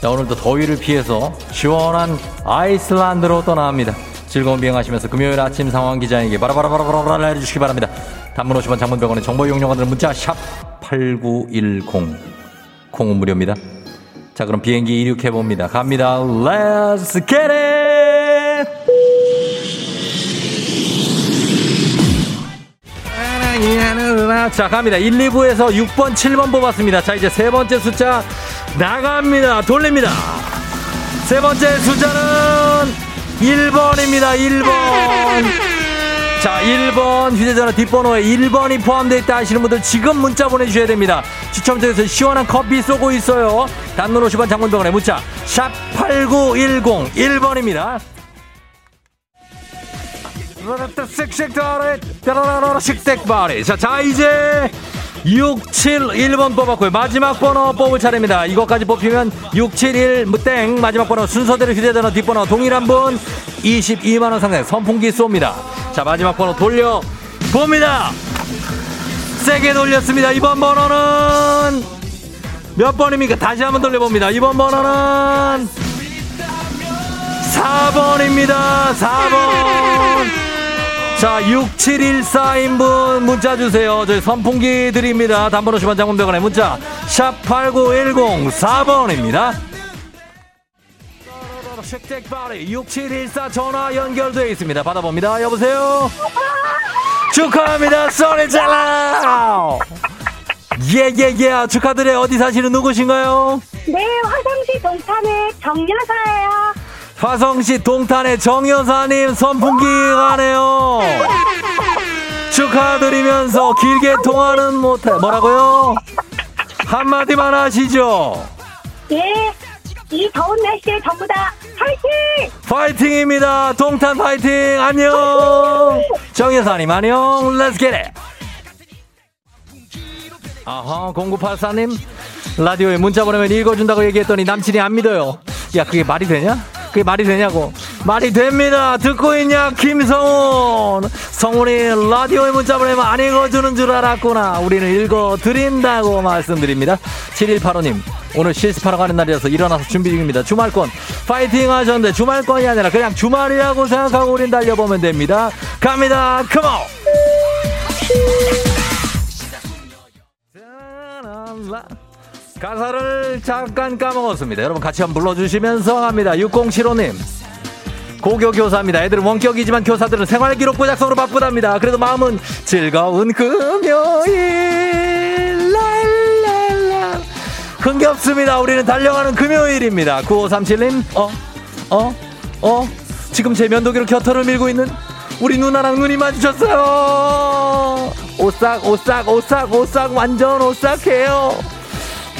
자, 오늘도 더위를 피해서 시원한 아이슬란드로 떠나갑니다. 즐거운 비행하시면서 금요일 아침 상황 기자에게 바라바라바라바라 해주시기 바랍니다. 단문 50원 장문병원의 정보 이용료가 문자 샵 8910 콩은 무료입니다. 자 그럼 비행기 이륙해봅니다. 갑니다. Let's get it! 자 갑니다. 1, 2부에서 6번 7번 뽑았습니다. 자 이제 세 번째 숫자 나갑니다. 돌립니다. 세 번째 숫자는 1번입니다. 1번. 자 1번 휴대전화 뒷번호에 1번이 포함되어 있다 하시는 분들 지금 문자 보내주셔야 됩니다. 추첨 통해서 시원한 커피 쏘고 있어요. 단문 50원 장문병원에 문자. 샵 8910 1번입니다 식색바리. 자, 자, 이제 671번 뽑았고요. 마지막 번호 뽑을 차례입니다. 이것까지 뽑히면 671 무땡 마지막 번호 순서대로 휴대전화 뒷번호 동일한 분 22만 원 상당 선풍기 쏩니다. 자, 마지막 번호 돌려 봅니다. 세게 돌렸습니다. 이번 번호는 몇 번입니까? 다시 한번 돌려봅니다. 이번 번호는 4번입니다. 4번. 자, 6714인분 문자 주세요. 저희 선풍기 드립니다. 단번호 시반 장문병원에 문자. 샵8910 4번입니다. 식잭바리 6714 전화 연결되어 있습니다. 받아봅니다. 여보세요? 축하합니다. 소리 잘라 예 예 예 축하드려요. 어디 사시는 누구신가요? 네, 화성시 동탄의 정여사예요. 화성시 동탄의 정여사님 선풍기 가네요. 축하드리면서 길게 통화는 못해. 뭐라고요? 한마디만 하시죠. 예, 이 더운 날씨에 전부 다 파이팅! 파이팅입니다. 동탄 파이팅. 안녕. 정여사님 안녕. Let's get it. 아하 0984님 라디오에 문자 보내면 읽어준다고 얘기했더니 남친이 안 믿어요. 야 그게 말이 되냐? 그게 말이 되냐고. 말이 됩니다. 듣고 있냐, 김성훈. 성훈이 라디오에 문자 보내면 안 읽어주는 줄 알았구나. 우리는 읽어드린다고 말씀드립니다. 7185님, 오늘 실습하러 가는 날이라서 일어나서 준비 중입니다. 주말권. 파이팅 하셨는데 주말권이 아니라 그냥 주말이라고 생각하고 우린 달려보면 됩니다. 갑니다. 컴온! 가사를 잠깐 까먹었습니다. 여러분 같이 한번 불러주시면서 합니다. 6075님. 고교 교사입니다. 애들은 원격이지만 교사들은 생활기록부 작성으로 바쁘답니다. 그래도 마음은 즐거운 금요일. 랄랄라. 흥겹습니다. 우리는 달려가는 금요일입니다. 9537님, 어, 어, 어. 지금 제 면도기로 겨털을 밀고 있는 우리 누나랑 눈이 마주쳤어요. 오싹, 오싹, 오싹, 오싹, 완전 오싹해요.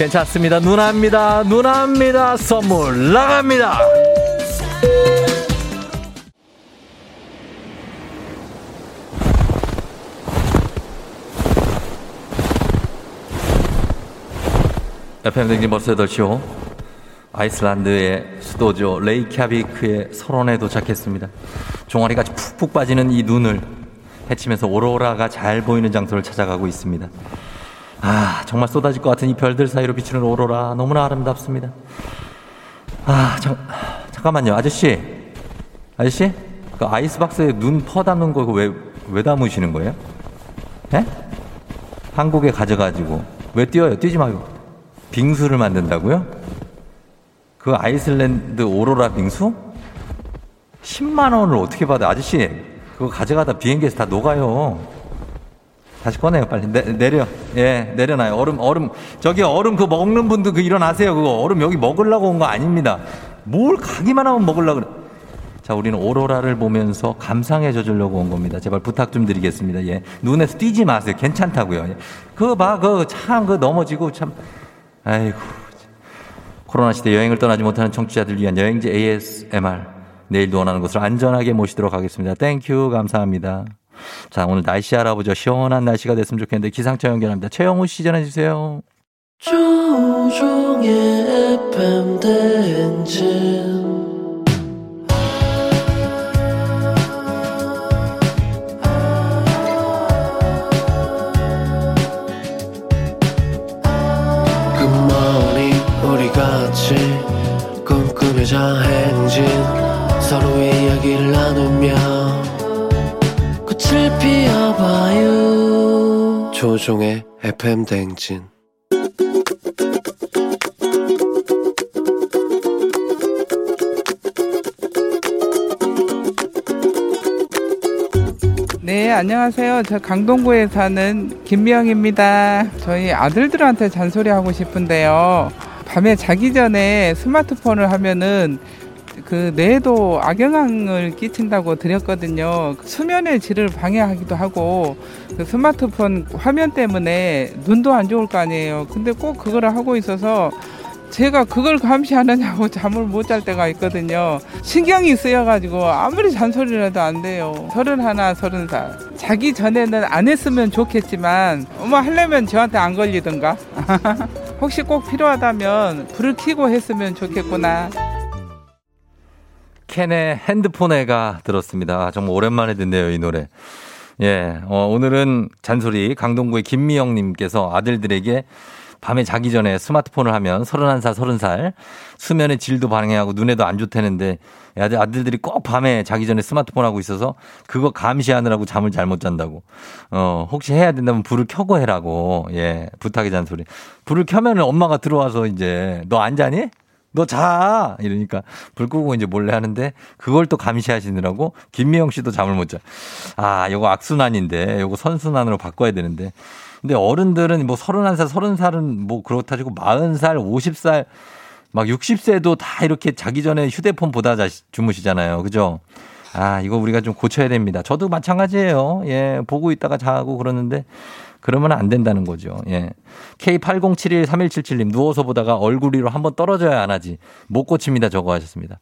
괜찮습니다. 누나입니다. 누나입니다. 선물 나갑니다. FM 댕진 벌써 8시오. 아이슬란드의 수도죠. 레이캬비크의 설원에 도착했습니다. 종아리가 푹푹 빠지는 이 눈을 헤치면서 오로라가 잘 보이는 장소를 찾아가고 있습니다. 아, 정말 쏟아질 것 같은 이 별들 사이로 비추는 오로라 너무나 아름답습니다. 아, 잠, 잠깐만요. 아저씨. 아저씨? 그 아이스박스에 눈 퍼 담는 거 왜, 왜 담으시는 거예요? 예? 한국에 가져가지고. 왜 뛰어요? 뛰지 말고. 빙수를 만든다고요? 그 아이슬란드 오로라 빙수? 10만 원을 어떻게 받아? 아저씨, 그거 가져가다 비행기에서 다 녹아요. 다시 꺼내요, 빨리. 내, 내려. 예, 내려놔요. 얼음, 얼음. 저기 얼음 그 먹는 분들 그 일어나세요. 그거 얼음 여기 먹으려고 온 거 아닙니다. 뭘 가기만 하면 먹으려고 그래. 자, 우리는 오로라를 보면서 감상해 져주려고 온 겁니다. 제발 부탁 좀 드리겠습니다. 예. 눈에서 뛰지 마세요. 괜찮다고요. 예. 그거 봐, 그거 참, 그 넘어지고 참. 아이고. 코로나 시대 여행을 떠나지 못하는 청취자들 위한 여행지 ASMR. 내일도 원하는 곳을 안전하게 모시도록 하겠습니다. Thank you. 감사합니다. 자, 오늘 날씨 알아보죠. 시원한 날씨가 됐으면 좋겠는데 기상청 연결합니다. 최영우 씨 전해주세요. 조우종의 FM 대행진 굿모닝 우리 같이 꿈꾸며자 행진 서로의 이야기를 나누며 꽃을 피워봐요 조종의 FM 대행진 네, 안녕하세요. 저 강동구에 사는 김미영입니다. 저희 아들들한테 잔소리 하고 싶은데요. 밤에 자기 전에 스마트폰을 하면은 그 뇌에도 악영향을 끼친다고 드렸거든요. 수면의 질을 방해하기도 하고 그 스마트폰 화면 때문에 눈도 안 좋을 거 아니에요. 근데 꼭 그거를 하고 있어서 제가 그걸 감시하느냐고 잠을 못 잘 때가 있거든요. 신경이 쓰여가지고 아무리 잔소리를 안 돼요. 서른 하나, 서른 살. 자기 전에는 안 했으면 좋겠지만, 어머, 하려면 저한테 안 걸리던가. 혹시 꼭 필요하다면 불을 켜고 했으면 좋겠구나. 캔의 핸드폰에가 들었습니다. 아, 정말 오랜만에 듣네요, 이 노래. 예, 어, 오늘은 잔소리 강동구의 김미영님께서 아들들에게 밤에 자기 전에 스마트폰을 하면 31살, 30살 수면의 질도 방해하고 눈에도 안 좋다는데 아들, 아들들이 꼭 밤에 자기 전에 스마트폰 하고 있어서 그거 감시하느라고 잠을 잘 못 잔다고. 어, 혹시 해야 된다면 불을 켜고 해라고. 예, 부탁의 잔소리. 불을 켜면 엄마가 들어와서 이제 너 안 자니? 너 자! 이러니까 불 끄고 이제 몰래 하는데 그걸 또 감시하시느라고 김미영 씨도 잠을 못 자. 아, 요거 악순환인데 요거 선순환으로 바꿔야 되는데. 근데 어른들은 뭐 31살, 30살은 뭐 그렇다 치고 40살, 50살, 막 60세도 다 이렇게 자기 전에 휴대폰 보다 주무시잖아요. 그죠? 아, 이거 우리가 좀 고쳐야 됩니다. 저도 마찬가지예요. 예, 보고 있다가 자고 그러는데 그러면 안 된다는 거죠. 예. K80713177님, 누워서 보다가 얼굴 위로 한번 떨어져야 안 하지. 못 고칩니다. 저거 하셨습니다.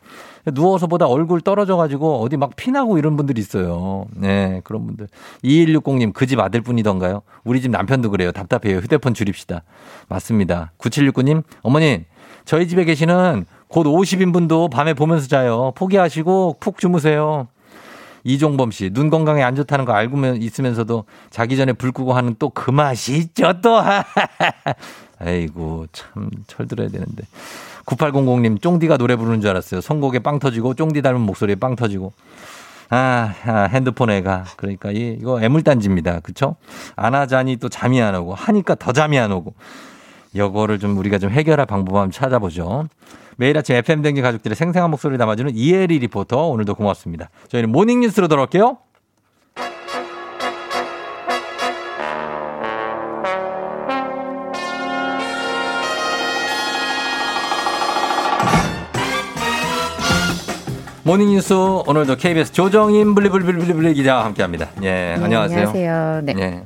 누워서 보다 얼굴 떨어져 가지고 어디 막 피나고 이런 분들이 있어요. 네, 그런 분들. 2160님, 그 집 아들뿐이던가요? 우리 집 남편도 그래요. 답답해요. 휴대폰 줄입시다. 맞습니다. 9769님, 어머니, 저희 집에 계시는 곧 50인분도 밤에 보면서 자요. 포기하시고 푹 주무세요. 이종범 씨, 눈 건강에 안 좋다는 거 알고 있으면서도 자기 전에 불 끄고 하는 또 그 맛이 있죠, 또. 아이고, 참, 철들어야 되는데. 9800님, 쫑디가 노래 부르는 줄 알았어요. 선곡에 빵 터지고, 쫑디 닮은 목소리에 빵 터지고. 아, 아 핸드폰 애가. 그러니까 이, 이거 애물단지입니다. 그쵸? 안 하자니 또 잠이 안 오고, 하니까 더 잠이 안 오고. 요거를 좀 우리가 좀 해결할 방법 한번 찾아보죠. 매일 아침 FM 대행진 가족들의 생생한 목소리를 담아주는 이혜리 리포터 오늘도 고맙습니다. 저희는 모닝뉴스로 돌아올게요. 모닝뉴스 오늘도 KBS 조정인 블리블리블리블리 기자와 함께합니다. 예, 네, 안녕하세요. 안녕하세요. 네. 예,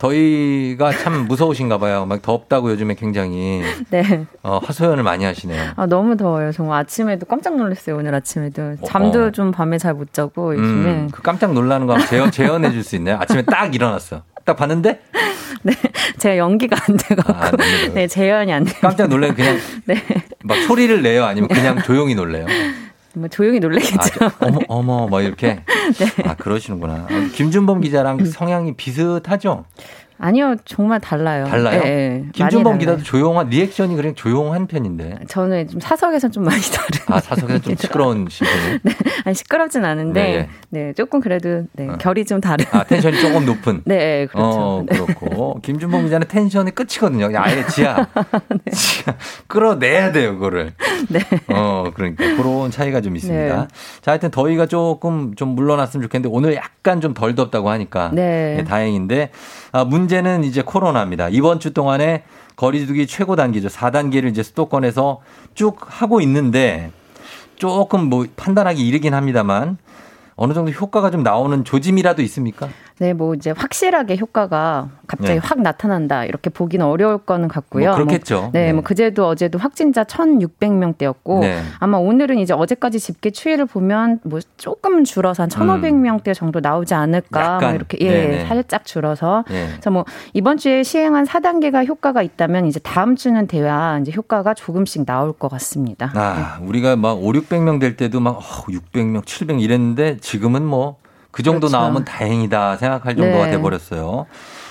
더위가 참 무서우신가 봐요. 막 덥다고 요즘에 굉장히 네. 어, 하소연을 많이 하시네요. 아, 너무 더워요. 정말 아침에도 깜짝 놀랐어요. 오늘 아침에도. 잠도 어. 좀 밤에 잘 못 자고 요즘에. 음, 그 깜짝 놀라는 거 재현, 재현해 줄 수 있나요? 아침에 딱 일어났어. 딱 봤는데 제가 연기가 안 돼갖고. 아, 네. 네, 재현이 안 돼. 깜짝 놀래면 그냥 네. 막 소리를 내요? 아니면 그냥 조용히 놀래요? 뭐 조용히 놀래겠죠. 아, 저- 어머, 어머, 뭐 이렇게. 아, 그러시는구나. 아, 김준범 기자랑 성향이 비슷하죠? 아니요, 정말 달라요. 달라요? 네, 네, 김준범 기자도. 조용한, 리액션이 그냥 조용한 편인데. 저는 좀 사석에서 좀 많이 다른. 아, 사석에서 좀 시끄러운 신편이 아니, 시끄럽진 않은데, 네, 네, 조금 그래도, 네, 결이 좀 다른. 아, 텐션이 조금 높은. 네, 그렇죠. 어, 그렇고. 김준범 기자는 텐션이 끝이거든요. 아예 지하. 네. 지하. 끌어내야 돼요, 그거를. 네. 어, 그러니까. 그런 차이가 좀 있습니다. 네. 자, 하여튼 더위가 조금 좀 물러났으면 좋겠는데 오늘 약간 좀 덜 덥다고 하니까. 네. 예, 다행인데. 아, 문 제는 이제 코로나입니다. 이번 주 동안에 거리두기 최고 단계죠. 4단계를 이제 수도권에서 쭉 하고 있는데 조금 뭐 판단하기 이르긴 합니다만 어느 정도 효과가 좀 나오는 조짐이라도 있습니까? 네, 뭐 이제 확실하게 효과가 갑자기 네. 확 나타난다 이렇게 보기는 어려울 거는 같고요. 뭐 그렇겠죠. 뭐, 네, 네. 뭐 그제도 어제도 확진자 1,600명대였고 네. 아마 오늘은 이제 어제까지 집계 추이를 보면 뭐 조금 줄어서 한 1,500명대 정도 나오지 않을까 음. 뭐 이렇게 예, 네네. 살짝 줄어서 예. 그래서 뭐 이번 주에 시행한 4단계가 효과가 있다면 이제 다음 주는 돼야 이제 효과가 조금씩 나올 것 같습니다. 아, 우리가 막 5, 600명 될 때도 막 어, 600명, 700명 이랬는데 지금은 뭐 그 정도 그렇죠. 나오면 다행이다 생각할 정도가 네. 돼 버렸어요.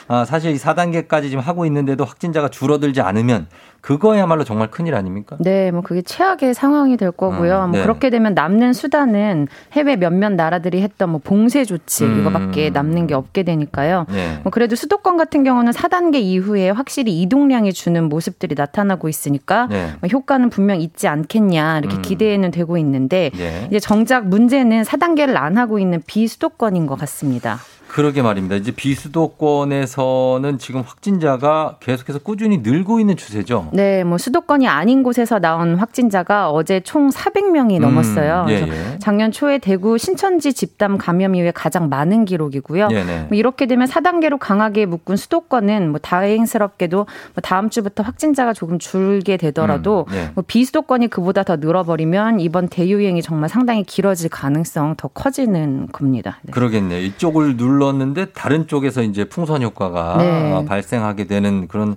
아, 사실 이 4단계까지 지금 하고 있는데도 확진자가 줄어들지 않으면 그거야말로 정말 큰일 아닙니까? 네, 뭐 그게 최악의 상황이 될 거고요. 음, 뭐 네. 그렇게 되면 남는 수단은 해외 몇몇 나라들이 했던 뭐 봉쇄 조치 음. 이거밖에 남는 게 없게 되니까요. 네. 뭐 그래도 수도권 같은 경우는 4단계 이후에 확실히 이동량이 주는 모습들이 나타나고 있으니까 네. 뭐 효과는 분명 있지 않겠냐 이렇게 음. 기대는 되고 있는데 예. 이제 정작 문제는 4단계를 안 하고 있는 비수도권인 것 같습니다. 그러게 말입니다. 이제 비수도권에서는 지금 확진자가 계속해서 꾸준히 늘고 있는 추세죠. 네, 뭐 수도권이 아닌 곳에서 나온 확진자가 어제 총 400명이 넘었어요. 음, 예, 예. 작년 초에 대구 신천지 집단 감염 이후에 가장 많은 기록이고요. 네네. 뭐 이렇게 되면 4단계로 강하게 묶은 수도권은 뭐 다행스럽게도 뭐 다음 주부터 확진자가 조금 줄게 되더라도 음, 네. 뭐 비수도권이 그보다 더 늘어버리면 이번 대유행이 정말 상당히 길어질 가능성 더 커지는 겁니다. 네. 그러겠네요. 이쪽을 눌 렀는데 다른 쪽에서 이제 풍선 효과가 네. 어, 발생하게 되는 그런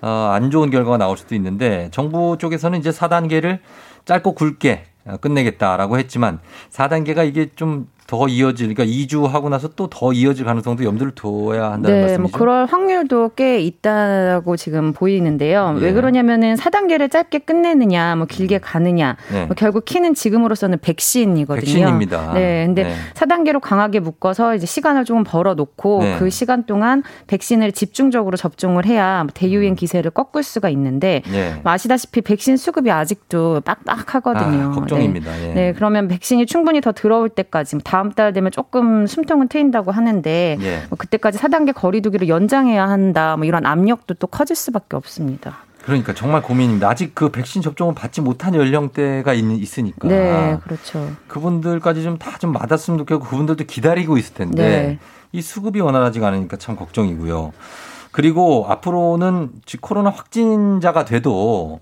어, 안 좋은 결과가 나올 수도 있는데 정부 쪽에서는 이제 4단계를 짧고 굵게 어, 끝내겠다라고 했지만 4단계가 이게 좀 더 이어질 그러니까 2주 하고 나서 또 더 이어질 가능성도 염두를 둬야 한다는 네, 말씀이죠. 뭐 그럴 확률도 꽤 있다고 지금 보이는데요. 예. 왜 그러냐면은 4단계를 짧게 끝내느냐, 뭐 길게 가느냐. 네. 뭐 결국 키는 지금으로서는 백신이거든요. 백신입니다. 네, 근데 네. 4단계로 강하게 묶어서 이제 시간을 조금 벌어 놓고 네. 그 시간 동안 백신을 집중적으로 접종을 해야 대유행 기세를 꺾을 수가 있는데 음. 예. 뭐 아시다시피 백신 수급이 아직도 빡빡하거든요. 아, 걱정입니다. 네. 예. 네, 그러면 백신이 충분히 더 들어올 때까지 뭐 다음 달 되면 조금 숨통은 트인다고 하는데 예. 뭐 그때까지 4단계 거리두기를 연장해야 한다. 뭐 이런 압력도 또 커질 수밖에 없습니다. 그러니까 정말 고민입니다. 아직 그 백신 접종을 받지 못한 연령대가 있, 있으니까 네, 그렇죠. 그분들까지 좀다좀 맞았으면 좋겠고 그분들도 기다리고 있을 텐데 네. 이 수급이 원활하지가 않으니까 참 걱정이고요. 그리고 앞으로는 지- 코로나 확진자가 돼도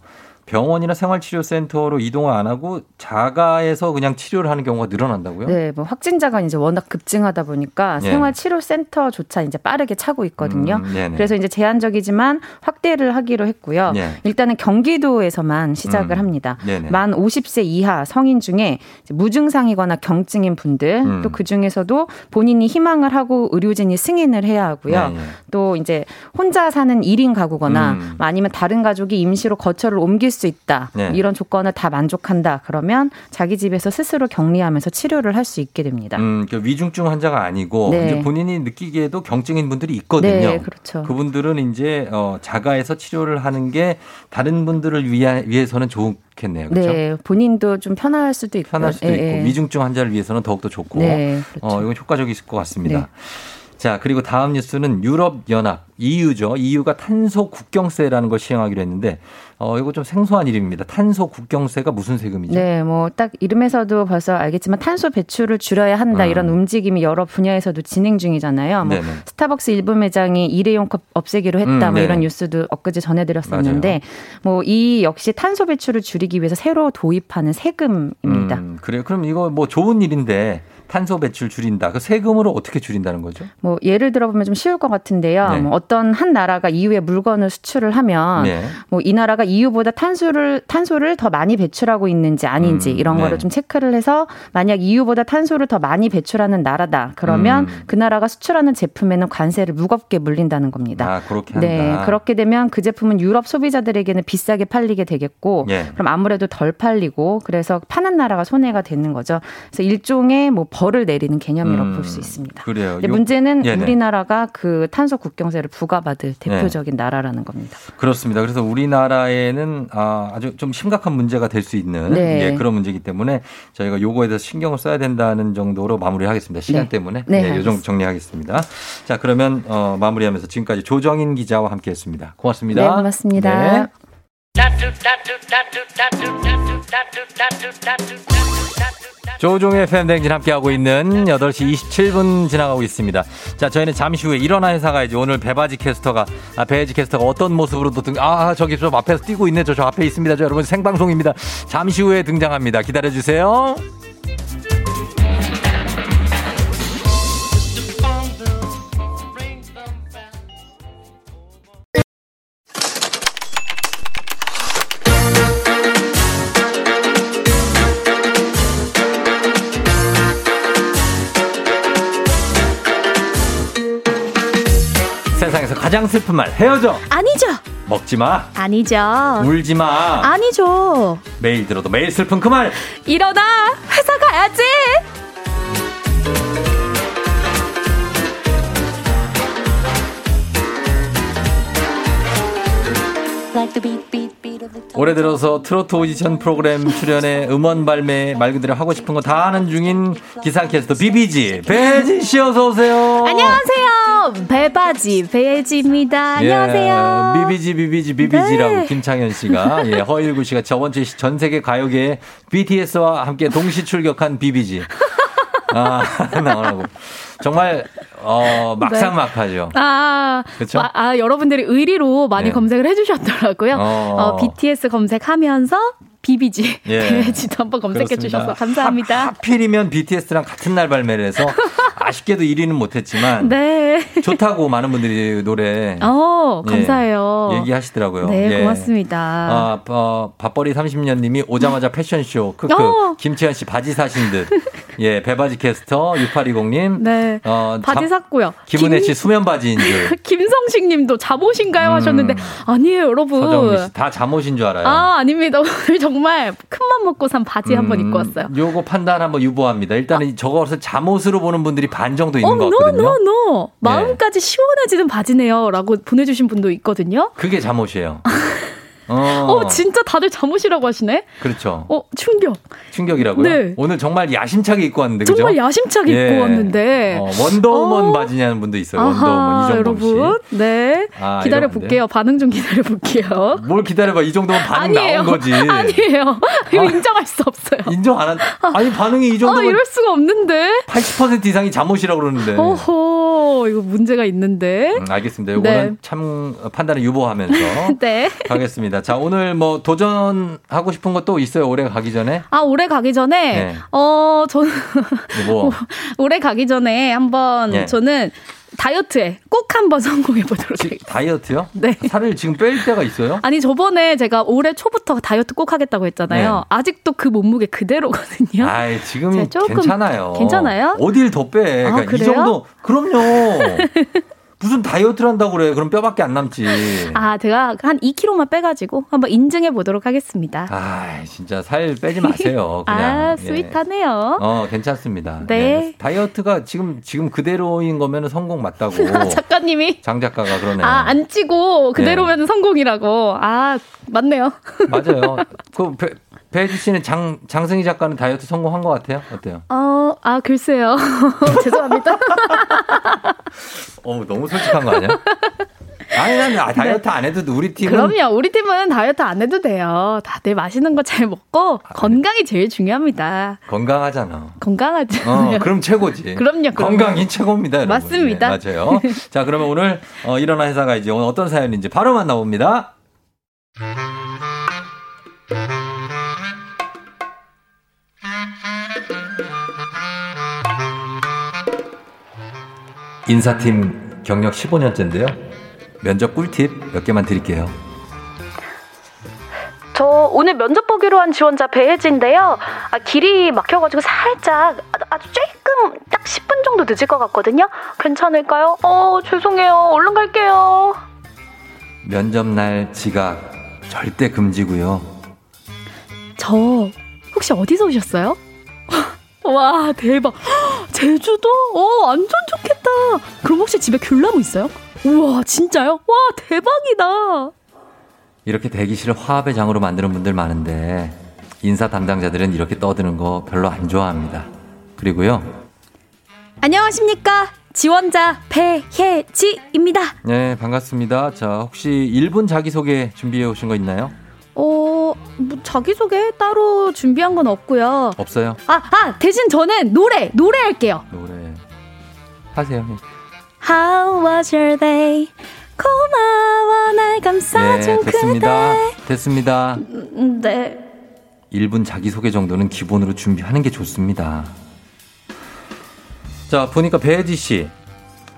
병원이나 생활치료센터로 이동을 안 하고 자가에서 그냥 치료를 하는 경우가 늘어난다고요? 네, 뭐 확진자가 이제 워낙 급증하다 보니까 예. 생활치료센터조차 이제 빠르게 차고 있거든요. 음, 네네. 그래서 이제 제한적이지만 확대를 하기로 했고요. 예. 일단은 경기도에서만 시작을 음, 합니다. 네네. 만 50세 이하 성인 중에 무증상이거나 경증인 분들 음. 또그 중에서도 본인이 희망을 하고 의료진이 승인을 해야 하고요. 네, 네. 또 이제 혼자 사는 1인 가구거나 음. 아니면 다른 가족이 임시로 거처를 옮길 수 있다. 네. 이런 조건을 다 만족한다. 그러면 자기 집에서 스스로 격리하면서 치료를 할 수 있게 됩니다. 음, 그 위중증 환자가 아니고 네. 이제 본인이 느끼기에도 경증인 분들이 있거든요. 네, 그렇죠. 분들은 이제 어, 자가에서 치료를 하는 게 다른 분들을 위하, 위해서는 좋겠네요. 그렇죠? 네, 본인도 좀 편할 수도 있고 편할 수도 예, 있고 예. 위중증 환자를 위해서는 더욱더 좋고 네, 그렇죠. 어, 이건 효과적일 것 같습니다. 네. 자, 그리고 다음 뉴스는 유럽 연합 EU죠. EU가 탄소 국경세라는 걸 시행하기로 했는데 어, 이거 좀 생소한 이름입니다. 탄소 국경세가 무슨 세금이죠? 네, 뭐 딱 이름에서도 벌써 알겠지만 탄소 배출을 줄여야 한다 음. 이런 움직임이 여러 분야에서도 진행 중이잖아요. 뭐 네네. 스타벅스 일부 매장이 일회용 컵 없애기로 했다. 음, 뭐 네. 이런 뉴스도 엊그제 전해드렸었는데 뭐 이 역시 탄소 배출을 줄이기 위해서 새로 도입하는 세금입니다. 음, 그래요. 그럼 이거 뭐 좋은 일인데 탄소 배출 줄인다. 그 세금으로 어떻게 줄인다는 거죠? 뭐 예를 들어보면 좀 쉬울 것 같은데요. 네. 뭐 어떤 한 나라가 EU에 물건을 수출을 하면 네. 뭐이 나라가 EU보다 탄소를 탄소를 더 많이 배출하고 있는지 아닌지 음, 이런 네. 거를 좀 체크를 해서 만약 EU보다 탄소를 더 많이 배출하는 나라다. 그러면 음. 그 나라가 수출하는 제품에는 관세를 무겁게 물린다는 겁니다. 아, 그렇게 한다. 네, 그렇게 되면 그 제품은 유럽 소비자들에게는 비싸게 팔리게 되겠고, 예. 그럼 아무래도 덜 팔리고, 그래서 파는 나라가 손해가 되는 거죠. 그래서 일종의 뭐 벌을 내리는 개념이라고 음, 볼수 있습니다. 그래요. 근데 요- 문제는 네네. 우리나라가 그 탄소 국경세를 부과받을 대표적인 나라라는 겁니다. 그렇습니다. 그래서 우리나라에는 아, 아주 좀 심각한 문제가 될 수 있는 네. 예, 그런 문제이기 때문에 저희가 요거에 대해서 신경을 써야 된다는 정도로 마무리하겠습니다. 시간 네. 때문에 네, 예, 요 정도. 정리하겠습니다. 자, 그러면 어, 마무리하면서 지금까지 조정인 기자와 함께했습니다. 고맙습니다. 네, 고맙습니다. 네. 조종의 팬댕진 함께하고 있는 8시 27분 지나가고 있습니다. 자, 저희는 잠시 후에 일어나 회사 가야지. 오늘 배바지 캐스터가, 아, 배바지 캐스터가 어떤 모습으로 또 등, 아, 저기 저 앞에서 뛰고 있네. 저, 저 앞에 있습니다. 저 여러분 생방송입니다. 잠시 후에 등장합니다. 기다려주세요. 가장 슬픈 말, 헤어져! 아니죠. 먹지 마! 아니죠. 울지 마! 아니죠. 매일 들어도 매일 슬픈 그 말! 일어나. 회사 가야지. 올해 들어서 트로트 오디션 프로그램 출연에 음원 발매 말 그대로 하고 싶은 거 다 하는 중인 기상캐스터 비비지 배지 씨 어서 오세요. 안녕하세요. 배바지 배지입니다. 안녕하세요. 예, 비비지 비비지 비비지라고 네. 김창현 씨가 예, 허일구 씨가 저번 주에 전 세계 가요계에 BTS와 함께 동시 출격한 비비지. 아, 나오라고. 정말 어 막상 막하죠. 아, 그쵸? 와- 아, 여러분들이 의리로 많이 네. 검색을 해주셨더라고요. 어. 어, BTS 검색하면서 비비지 예. 배지도 한번 검색해 그렇습니다. 주셔서 감사합니다. 하 필이면 BTS랑 같은 날 발매를 해서 아쉽게도 1위는 못했지만 네. 좋다고 많은 분들이 노래 어, 예, 감사해요. 얘기하시더라고요. 네, 예. 고맙습니다. 아, 어, 밥벌이 30년님이 오자마자 패션쇼 크크 어. 김채연 씨 바지 사신 듯. 예, 배바지 캐스터 6820님. 네. 어, 바지 자- 샀고요. 김은혜 김- 씨 수면 바지인 줄. 김성식 님도 잠옷인가요? 하셨는데, 아니에요, 여러분. 음. 다 잠옷인 줄 알아요. 아, 아닙니다. 오늘 정말 큰맘 먹고 산 바지 한번 입고 왔어요. 음, 요거 판단 한번 유보합니다. 일단은 저것을 잠옷으로 보는 분들이 반 정도 있는 어, 것 노, 같거든요. 노, 노. 마음까지 시원해지는 바지네요. 라고 보내 주신 분도 있거든요. 그게 잠옷이에요. 어, 어, 진짜 다들 잠옷이라고 하시네? 그렇죠. 어, 충격. 충격이라고요? 네. 오늘 정말 야심차게 입고 왔는데 그죠? 정말 야심차게 예. 입고 왔는데. 어, 원더우먼 어. 바지냐는 분도 있어요. 아하, 원더우먼 이정범 씨. 여러분. 네. 아, 기다려 이러면 안 볼게요. 반응 좀 기다려 볼게요. 뭘 기다려봐. 이 정도면 반응 아니에요. 나온 거지. 아니에요. 이거 인정할 수 없어요. 인정 안 한. 아니 반응이 이 아, 정도면 이럴 수가 없는데. 80% 이상이 잠옷이라고 그러는데. 어허, 이거 문제가 있는데. 음, 알겠습니다. 이거는 네. 참 판단을 유보하면서 네. 가겠습니다. 알겠습니다. 자, 오늘 뭐 도전하고 싶은 것도 있어요. 올해 가기 전에? 아, 올해 가기 전에, 네. 어, 저는, 뭐, 올해 가기 전에 한번 예. 저는 다이어트에 꼭 한번 성공해 보도록 하겠습니다. 다이어트요? 네. 살을 지금 뺄 때가 있어요? 아니, 저번에 제가 올해 초부터 다이어트 꼭 하겠다고 했잖아요. 네. 아직도 그 몸무게 그대로거든요. 제가 조금 괜찮아요. 괜찮아요? 어딜 더 빼? 아, 그러니까 이 그래요? 정도, 그럼요. 무슨 다이어트를 한다고 그래. 그럼 뼈밖에 안 남지. 아, 제가 한 2kg만 빼가지고 한번 인증해 보도록 하겠습니다. 아, 진짜 살 빼지 마세요. 그냥. 아, 예. 스윗하네요. 어, 괜찮습니다. 네. 다이어트가 지금, 지금 그대로인 거면 성공 맞다고. 작가님이 장 작가가 그러네요. 아, 안 찌고 그대로면 성공이라고. 아, 맞네요. 맞아요. 그, 배, 배지 씨는 장, 장승희 작가는 다이어트 성공한 것 같아요? 어때요? 어, 아, 글쎄요. 죄송합니다. 어, 너무 솔직한 거 아니야? 아니, 난 아, 다이어트 안 해도 우리 팀은. 그럼요. 우리 팀은 다이어트 안 해도 돼요. 다들 맛있는 거 잘 먹고 건강이 제일 중요합니다. 건강하잖아. 건강하죠. 어, 그럼 최고지. 그럼요, 그럼요. 건강이 최고입니다. 여러분. 맞습니다. 네, 맞아요. 자, 그러면 오늘 어, 일어나 회사가 이제 오늘 어떤 사연인지 바로 만나봅니다. 인사팀 경력 15년째인데요. 면접 꿀팁 몇 개만 드릴게요. 저 오늘 면접 보기로 한 지원자 배혜진인데요. 아, 길이 막혀가지고 살짝 아- 아주 조금 딱 10분 정도 늦을 것 같거든요. 괜찮을까요? 어, 죄송해요. 얼른 갈게요. 면접 날 지각 절대 금지고요. 저 혹시 어디서 오셨어요? 와 대박 제주도 어 완전 좋겠다 그럼 혹시 집에 귤나무 있어요? 우와 진짜요? 와 대박이다 이렇게 대기실을 화합의 장으로 만드는 분들 많은데 인사 담당자들은 이렇게 떠드는 거 별로 안 좋아합니다. 그리고요. 안녕하십니까 지원자 배혜지입니다 네, 반갑습니다. 자, 혹시 1분 자기소개 준비해 오신 거 있나요? 어 뭐, 자기소개 따로 준비한 건 없고요 없어요? 아, 아 대신 저는 노래 노래 할게요 노래 하세요. How was your day 고마워 날 예, 감싸준 됐습니다. 그대 됐습니다. 음, 네 1분 자기소개 정도는 기본으로 준비하는 게 좋습니다. 자, 보니까 배혜지 씨.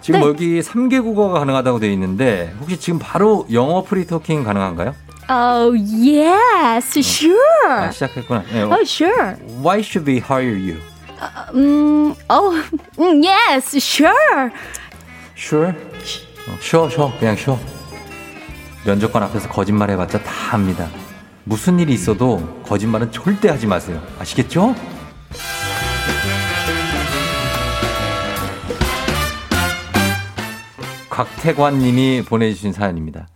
지금 네. 여기 3개 국어가 가능하다고 되어 있는데 혹시 지금 바로 영어 프리토킹 가능한가요? Oh yes, sure. 아, 시작했구나. 네, Oh sure. Why should we hire you? 음, oh, 음, yes, sure. Sure? 어, sure, sure. 그냥 sure. 면접관 앞에서 거짓말 해봤자 다 합니다. 무슨 일이 있어도 거짓말은 절대 하지 마세요. 아시겠죠? 곽태관 님이 보내주신 사연입니다.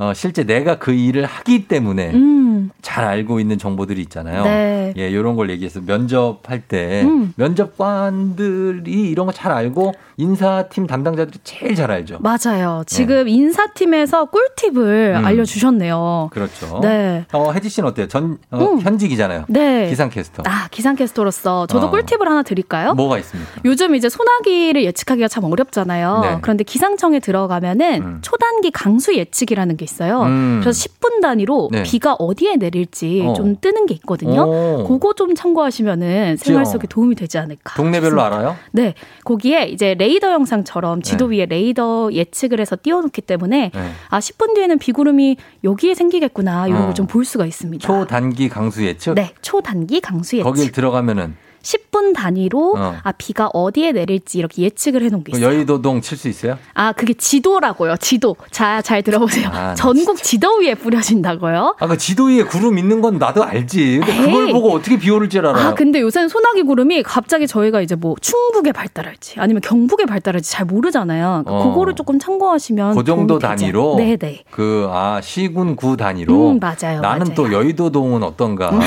어, 실제 내가 그 일을 하기 때문에 음, 잘 알고 있는 정보들이 있잖아요. 네. 예, 요런 걸 얘기해서 면접할 때 음. 면접관들이 이런 거 잘 알고 인사팀 담당자들이 제일 잘 알죠. 맞아요. 지금 인사팀에서 꿀팁을 음. 알려주셨네요. 그렇죠. 네. 어, 혜지 씨는 어때요? 전 어, 음. 현직이잖아요. 네. 기상캐스터. 아, 기상캐스터로서 저도 어. 꿀팁을 하나 드릴까요? 뭐가 있습니까? 요즘 이제 소나기를 예측하기가 참 어렵잖아요. 네. 그런데 기상청에 들어가면은 초단기 강수 예측이라는 게 있어요. 음. 그래서 10분 단위로 네. 비가 어디에 내릴지 어. 좀 뜨는 게 있거든요. 오. 그거 좀 참고하시면은 생활? 속에 도움이 되지 않을까. 동네별로 싶습니다. 알아요? 네. 거기에 이제 레이더 영상처럼 지도 위에 레이더 예측을 해서 띄워놓기 때문에 네. 아 10분 뒤에는 비구름이 여기에 생기겠구나 이런 어. 걸좀 볼 수가 있습니다. 초단기 강수 예측? 네, 초단기 강수 예측. 거길 들어가면은 10분 단위로 어. 아 비가 어디에 내릴지 이렇게 예측을 해놓은 게그 있어요. 여의도동 칠 수 있어요? 아 그게 지도라고요. 지도. 자 잘 들어보세요. 아, 나 전국 지도 위에 뿌려진다고요. 아, 그 지도 위에 구름 있는 건 나도 알지. 근데 그걸 에이. 보고 어떻게 비 오를 줄 알아요? 아 근데 요새는 소나기 구름이 갑자기 저희가 이제 뭐 충북에 발달할지 아니면 경북에 발달할지 잘 모르잖아요. 어. 그거를 조금 참고하시면 그 정도. 단위로 네네. 그아 시군 구 단위로 음, 맞아요, 나는 맞아요. 또 여의도동은 어떤가 뭐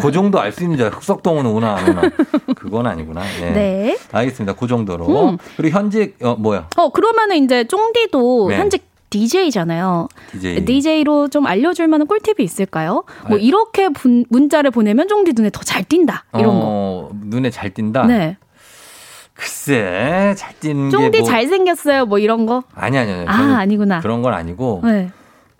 그 정도 알 수 있는 줄 흑석동은 오나 안 오나 그건 아니구나 예. 네. 알겠습니다 그 정도로 음. 그리고 현직 어 뭐야 어 그러면은 이제 쫑디도 네. 현직 DJ잖아요. DJ DJ로 좀 알려줄 만한 꿀팁이 있을까요? 뭐 아. 이렇게 분- 문자를 보내면 쫑디 눈에 더 잘 띈다 이런 거. 어, 눈에 잘 띈다 네. 글쎄 잘 띄는 쫑디 게뭐 잘생겼어요 뭐 이런 거. 아니 아니 아니 아, 아니구나. 그런 건 아니고 네.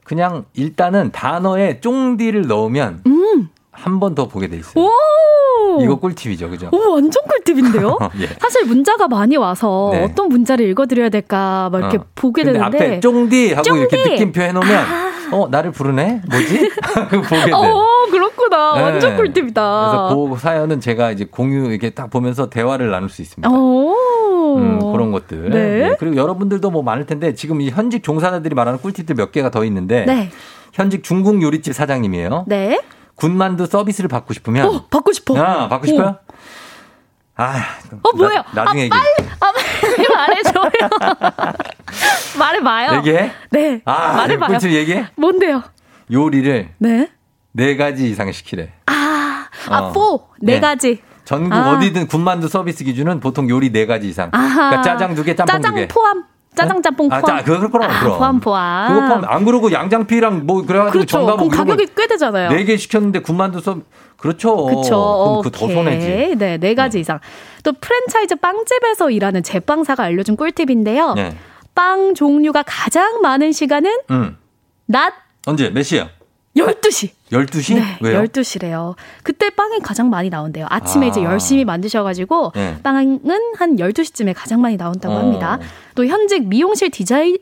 그냥 일단은 단어에 쫑디를 넣으면 음. 한 번 더 보게 돼 있어요. 오! 이거 꿀팁이죠, 그죠? 오, 완전 꿀팁인데요? 예. 사실 문자가 많이 와서 네. 어떤 문자를 읽어드려야 될까 막 이렇게 어. 보게 되는데. 앞에 쫑디 하고 이렇게 쫑디! 느낌표 해놓으면 어 나를 부르네 뭐지 보게 돼. 어, 그렇구나. 네. 완전 꿀팁이다. 그래서 그 사연은 제가 이제 공유 이렇게 딱 보면서 대화를 나눌 수 있습니다. 오. 음, 그런 것들. 네. 그리고 여러분들도 뭐 많을 텐데 지금 이 현직 종사자들이 말하는 꿀팁들 몇 개가 더 있는데 네. 현직 중국 요리집 사장님이에요. 네. 군만두 서비스를 받고 싶으면 어, 받고 싶어. 아, 받고 싶어요? 아, 어, 뭐예요? 나, 나중에 아, 얘기해. 빨리, 아, 빨리 말해줘요. 말해봐요. 얘기해? 네. 아, 말해봐요. 꿀팁 얘기해? 뭔데요? 요리를 네. 네 가지 이상 시키래. 아, 아, 어. 포. 네, 네. 가지. 전국 아. 어디든 군만두 서비스 기준은 보통 요리 네 가지 이상. 아하. 그러니까 짜장 두 개, 짬뽕 짜장 두 개. 포함. 짜장 짬뽕 아, 포함. 짜, 그거 그럼 아, 그럼. 포함 포함. 그거 포함. 안 그러고 양장피랑 뭐 그래가지고 그렇죠. 그럼 가격이 꽤 되잖아요. 네 개 시켰는데 군만두 서 그렇죠. 그쵸. 그럼 그더 오케이. 손해지. 네, 네 가지 이상. 또 프랜차이즈 빵집에서 일하는 제빵사가 알려준 꿀팁인데요. 네. 빵 종류가 가장 많은 시간은 음. 낮 언제 몇 시야? 12시. 12시? 네, 왜요? 12시래요. 그때 빵이 가장 많이 나온대요. 아침에 아. 이제 열심히 만드셔가지고 네. 빵은 한 12시쯤에 가장 많이 나온다고 어. 합니다. 또 현직 미용실 디자이,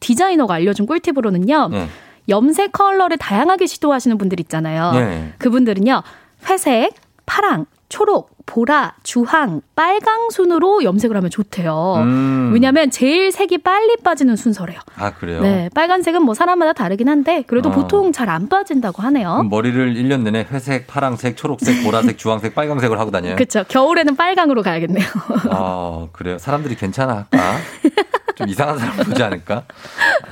디자이너가 알려준 꿀팁으로는요. 네. 염색 컬러를 다양하게 시도하시는 분들 있잖아요. 네. 그분들은요. 회색, 파랑, 초록, 보라, 주황, 빨강 순으로 염색을 하면 좋대요. 음. 왜냐하면 제일 색이 빨리 빠지는 순서래요. 아, 그래요? 네, 빨간색은 뭐 사람마다 다르긴 한데 그래도 어. 보통 잘 안 빠진다고 하네요. 머리를 1년 내내 회색, 파랑색, 초록색, 보라색, 주황색, 빨강색을 하고 다녀요? 그렇죠. 겨울에는 빨강으로 가야겠네요. 아, 그래요. 사람들이 괜찮아 할까? 좀 이상한 사람 보지 않을까?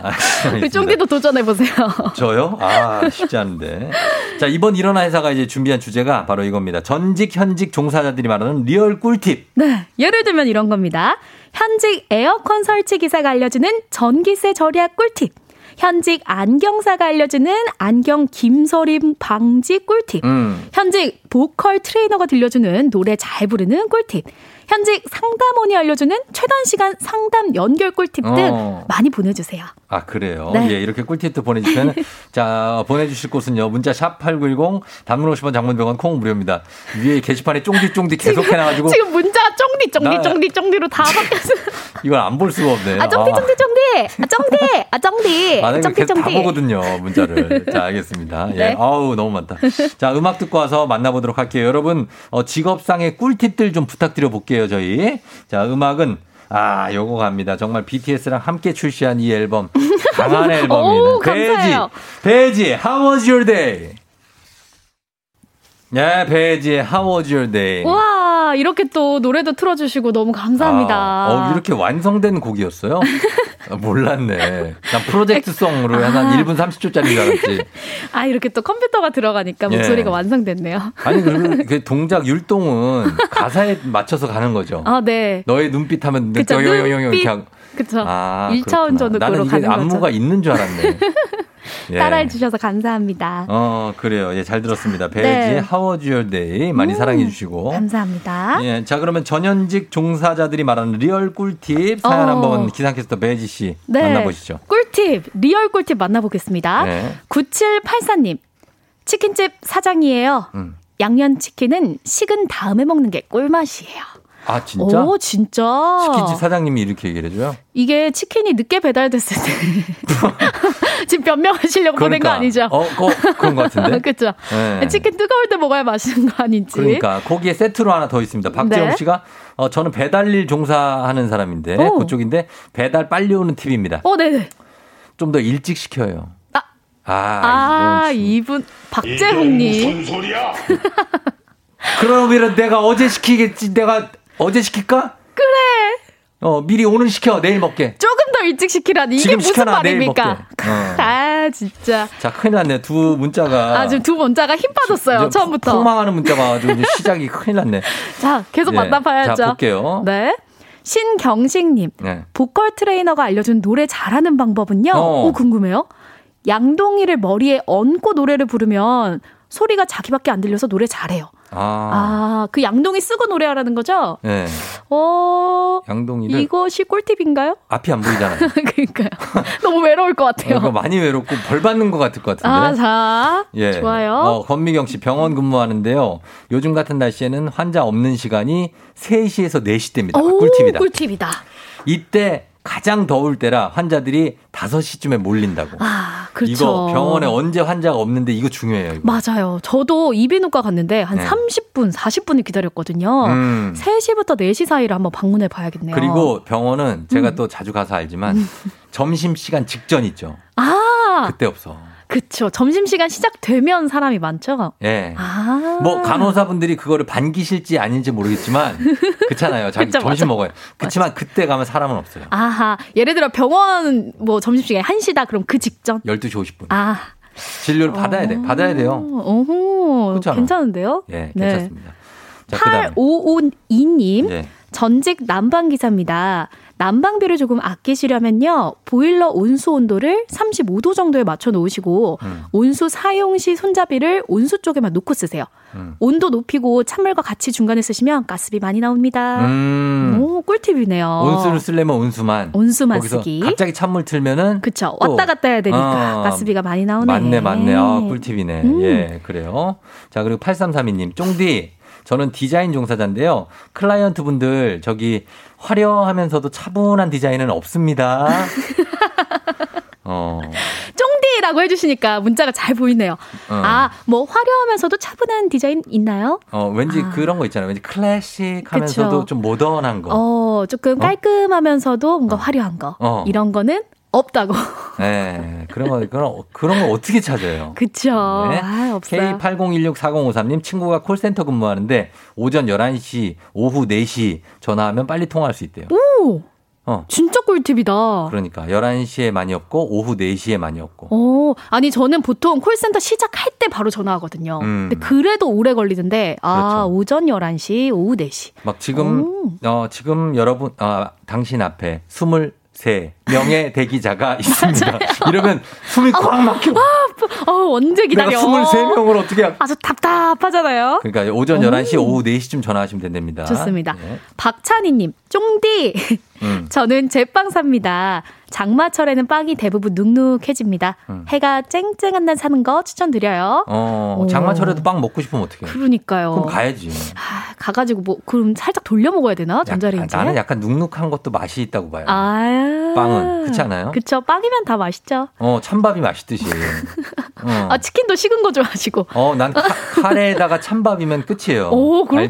아, 그 쫑디도 도전해 보세요. 저요? 아, 쉽지 않은데. 자, 이번 일어나 회사가 이제 준비한 주제가 바로 이겁니다. 전직, 현직 종사자들이 말하는 리얼 꿀팁. 네, 예를 들면 이런 겁니다. 현직 에어컨 설치 기사가 알려주는 전기세 절약 꿀팁. 현직 안경사가 알려주는 안경 김서림 방지 꿀팁. 음. 현직 보컬 트레이너가 들려주는 노래 잘 부르는 꿀팁. 현직 상담원이 알려주는 최단 시간 상담 연결 꿀팁 등 어. 많이 보내주세요. 아, 그래요? 네. 예, 이렇게 꿀팁도 보내주시면, 자, 보내주실 곳은요, 문자 샵 8910, 단문 50원, 장문 100원, 콩 무료입니다. 위에 게시판에 쫑디쫑디 계속 해놔가지고, 지금 문자 쫑디 쫑디 나- 쫑디 쫑디로 다 바뀌었어. 이걸 안볼 수가 없네. 아 쫑디 쫑디 쫑디 아 쫑디 아 쫑디 아, 쫑디 계속 다 쫑디. 보거든요, 문자를. 자, 알겠습니다. 예. 네. 아우, 너무 많다. 자, 음악 듣고 와서 만나보도록 할게요. 여러분, 어, 직업상의 꿀팁들 좀 부탁드려 볼게요, 저희. 자, 음악은, 아, 요거 갑니다. 정말 BTS랑 함께 출시한 이 앨범. 강한 앨범입니다. 오. 배지, 배지, How was your day? 네, 배지의 How was your day? 와 이렇게 또 노래도 틀어주시고 너무 감사합니다. 아, 어, 이렇게 완성된 곡이었어요? 아, 몰랐네. 난 프로젝트송으로 한 아. 1분 30초짜리인 줄 알았지. 아 이렇게 또 컴퓨터가 들어가니까 예. 목소리가 완성됐네요. 아니, 그리고 그 동작 율동은 가사에 맞춰서 가는 거죠. 아 네. 너의 눈빛 하면 그쵸, 눈빛. 이렇게 하고. 그쵸. 아, 1차원적으로 그렇구나. 나는 이게 가는 안무가 거죠. 있는 줄 알았네. 예. 따라해 주셔서 감사합니다. 어, 그래요. 예, 잘 들었습니다. 배지의 네. How was your day? 많이 음, 사랑해 주시고. 감사합니다. 예, 자 그러면 전현직 종사자들이 말하는 리얼 꿀팁 사연 어. 한번 기상캐스터 배지 씨 네. 만나보시죠. 꿀팁, 리얼 꿀팁 만나보겠습니다. 네. 9784님, 치킨집 사장이에요. 음. 양념치킨은 식은 다음에 먹는 게 꿀맛이에요. 아 진짜? 오, 진짜. 치킨집 사장님이 이렇게 얘기를 해줘요? 이게 치킨이 늦게 배달됐을 때. 지금 변명하시려고 보낸 거 아니죠? 어, 어 그런 것 같은데. 그쵸. 네. 치킨 뜨거울 때 먹어야 맛있는 거 아닌지. 그러니까 거기에 세트로 하나 더 있습니다. 박재영 네. 씨가 어, 저는 배달일 종사하는 사람인데 오. 그쪽인데 배달 빨리 오는 팁입니다. 어, 네네. 좀 더 일찍 시켜요. 아, 아, 아, 이분, 박재홍님. 소리야? 그러면 내가 어제 시키겠지. 내가 어제 시킬까? 그래. 어 미리 오늘 시켜 내일 먹게. 조금 더 일찍 시키라니. 이게 지금 무슨 시켜놔, 말입니까? 먹게. 어. 아, 진짜. 자 큰일 났네 두 문자가. 아, 지금 두 문자가 힘 빠졌어요. 이제 처음부터. 폭망하는 문자가 이제 시작이 큰일 났네. 자, 계속 예. 만나봐야죠. 자, 볼게요. 네. 신경식님. 네. 보컬 트레이너가 알려준 노래 잘하는 방법은요? 어. 오, 궁금해요. 양동이를 머리에 얹고 노래를 부르면 소리가 자기밖에 안 들려서 노래 잘해요. 아, 아, 그 양동이 쓰고 노래하라는 거죠? 네. 어, 양동이를 이것이 꿀팁인가요? 앞이 안 보이잖아요. 그러니까요. 너무 외로울 것 같아요. 이거 많이 외롭고 벌 받는 것 같을 것 같은데. 아, 자. 예. 좋아요. 어, 권미경 씨 병원 근무하는데요. 요즘 같은 날씨에는 환자 없는 시간이 3시에서 4시 때입니다. 오, 꿀팁이다. 꿀팁이다. 이때 가장 더울 때라 환자들이 5시쯤에 몰린다고. 아, 그렇죠. 이거 병원에 언제 환자가 없는데 이거 중요해요. 이거. 맞아요. 저도 이비인후과 갔는데 한 네. 30분, 40분을 기다렸거든요. 음. 3시부터 4시 사이를 한번 방문해 봐야겠네요. 그리고 병원은 제가 음. 또 자주 가서 알지만 점심 시간 직전 있죠. 아, 그때 없어. 그쵸. 점심시간 시작되면 사람이 많죠? 예. 아. 뭐 간호사분들이 그거를 반기실지 아닌지 모르겠지만 그렇잖아요. 자기 그쵸, 점심 맞아. 먹어요. 그렇지만 그때 가면 사람은 없어요. 아하. 예를 들어 병원 뭐 점심시간에 1시다. 그럼 그 직전? 12시 50분. 아. 진료를 받아야 돼. 받아야 돼요. 오호. 그렇잖아. 괜찮은데요? 예, 네. 괜찮습니다. 자, 그다음에 8552님. 예. 전직 난방기사입니다. 난방비를 조금 아끼시려면요. 보일러 온수 온도를 35도 정도에 맞춰 놓으시고 음. 온수 사용 시 손잡이를 온수 쪽에만 놓고 쓰세요. 음. 온도 높이고 찬물과 같이 중간에 쓰시면 가스비 많이 나옵니다. 음. 오, 꿀팁이네요. 온수를 쓰려면 온수만. 온수만 쓰기. 갑자기 찬물 틀면은 그쵸. 또. 왔다 갔다 해야 되니까 어. 가스비가 많이 나오네. 맞네, 맞네. 아, 꿀팁이네. 음. 예, 그래요. 자, 그리고 8332님, 쫑디. 저는 디자인 종사자인데요. 클라이언트 분들, 저기, 화려하면서도 차분한 디자인은 없습니다. 어, 쫑디라고 해주시니까 문자가 잘 보이네요. 어. 아, 뭐 화려하면서도 차분한 디자인 있나요? 어, 왠지 그런 거 있잖아요. 왠지 클래식 하면서도 그쵸. 좀 모던한 거. 어, 조금 깔끔하면서도 뭔가 화려한 거. 어. 이런 거는 없다고. 네, 그런 거, 그런, 그런 거 어떻게 찾아요? 그쵸. 네. 아, 없어요. K80164053님 친구가 콜센터 근무하는데 오전 11시, 오후 4시 전화하면 빨리 통화할 수 있대요. 오! 어. 진짜 꿀팁이다. 그러니까 11시에 많이 없고 오후 4시에 많이 없고. 어, 아니 저는 보통 콜센터 시작할 때 바로 전화하거든요. 음. 근데 그래도 오래 걸리던데 아, 그렇죠. 오전 11시, 오후 4시. 막 지금 어 지금 여러분 아 당신 앞에 23명의 대기자가 있습니다. 이러면 숨이 꽉 막혀. 어, 언제 기다려? 내가 23명을 어떻게 할 아주 답답하잖아요. 그러니까 오전 오. 11시, 오후 4시쯤 전화하시면 된답니다. 좋습니다. 네. 박찬희 님, 쫑디. 음. 저는 제빵 삽니다. 장마철에는 빵이 대부분 눅눅해집니다. 음. 해가 쨍쨍한 날 사는 거 추천드려요. 어, 오. 장마철에도 빵 먹고 싶으면 어떡해? 그러니까요. 그럼 가야지. 아, 가가지고 뭐 그럼 살짝 돌려 먹어야 되나 전자레인지에? 나는 약간 눅눅한 것도 맛이 있다고 봐요. 아, 빵은. 그렇지 않아요? 그쵸. 빵이면 다 맛있죠. 어, 찬밥이 맛있듯이. 어. 아 치킨도 식은 거 좋아하시고. 어, 난 카, 카레에다가 찬밥이면 끝이에요. 오, 그렇구나.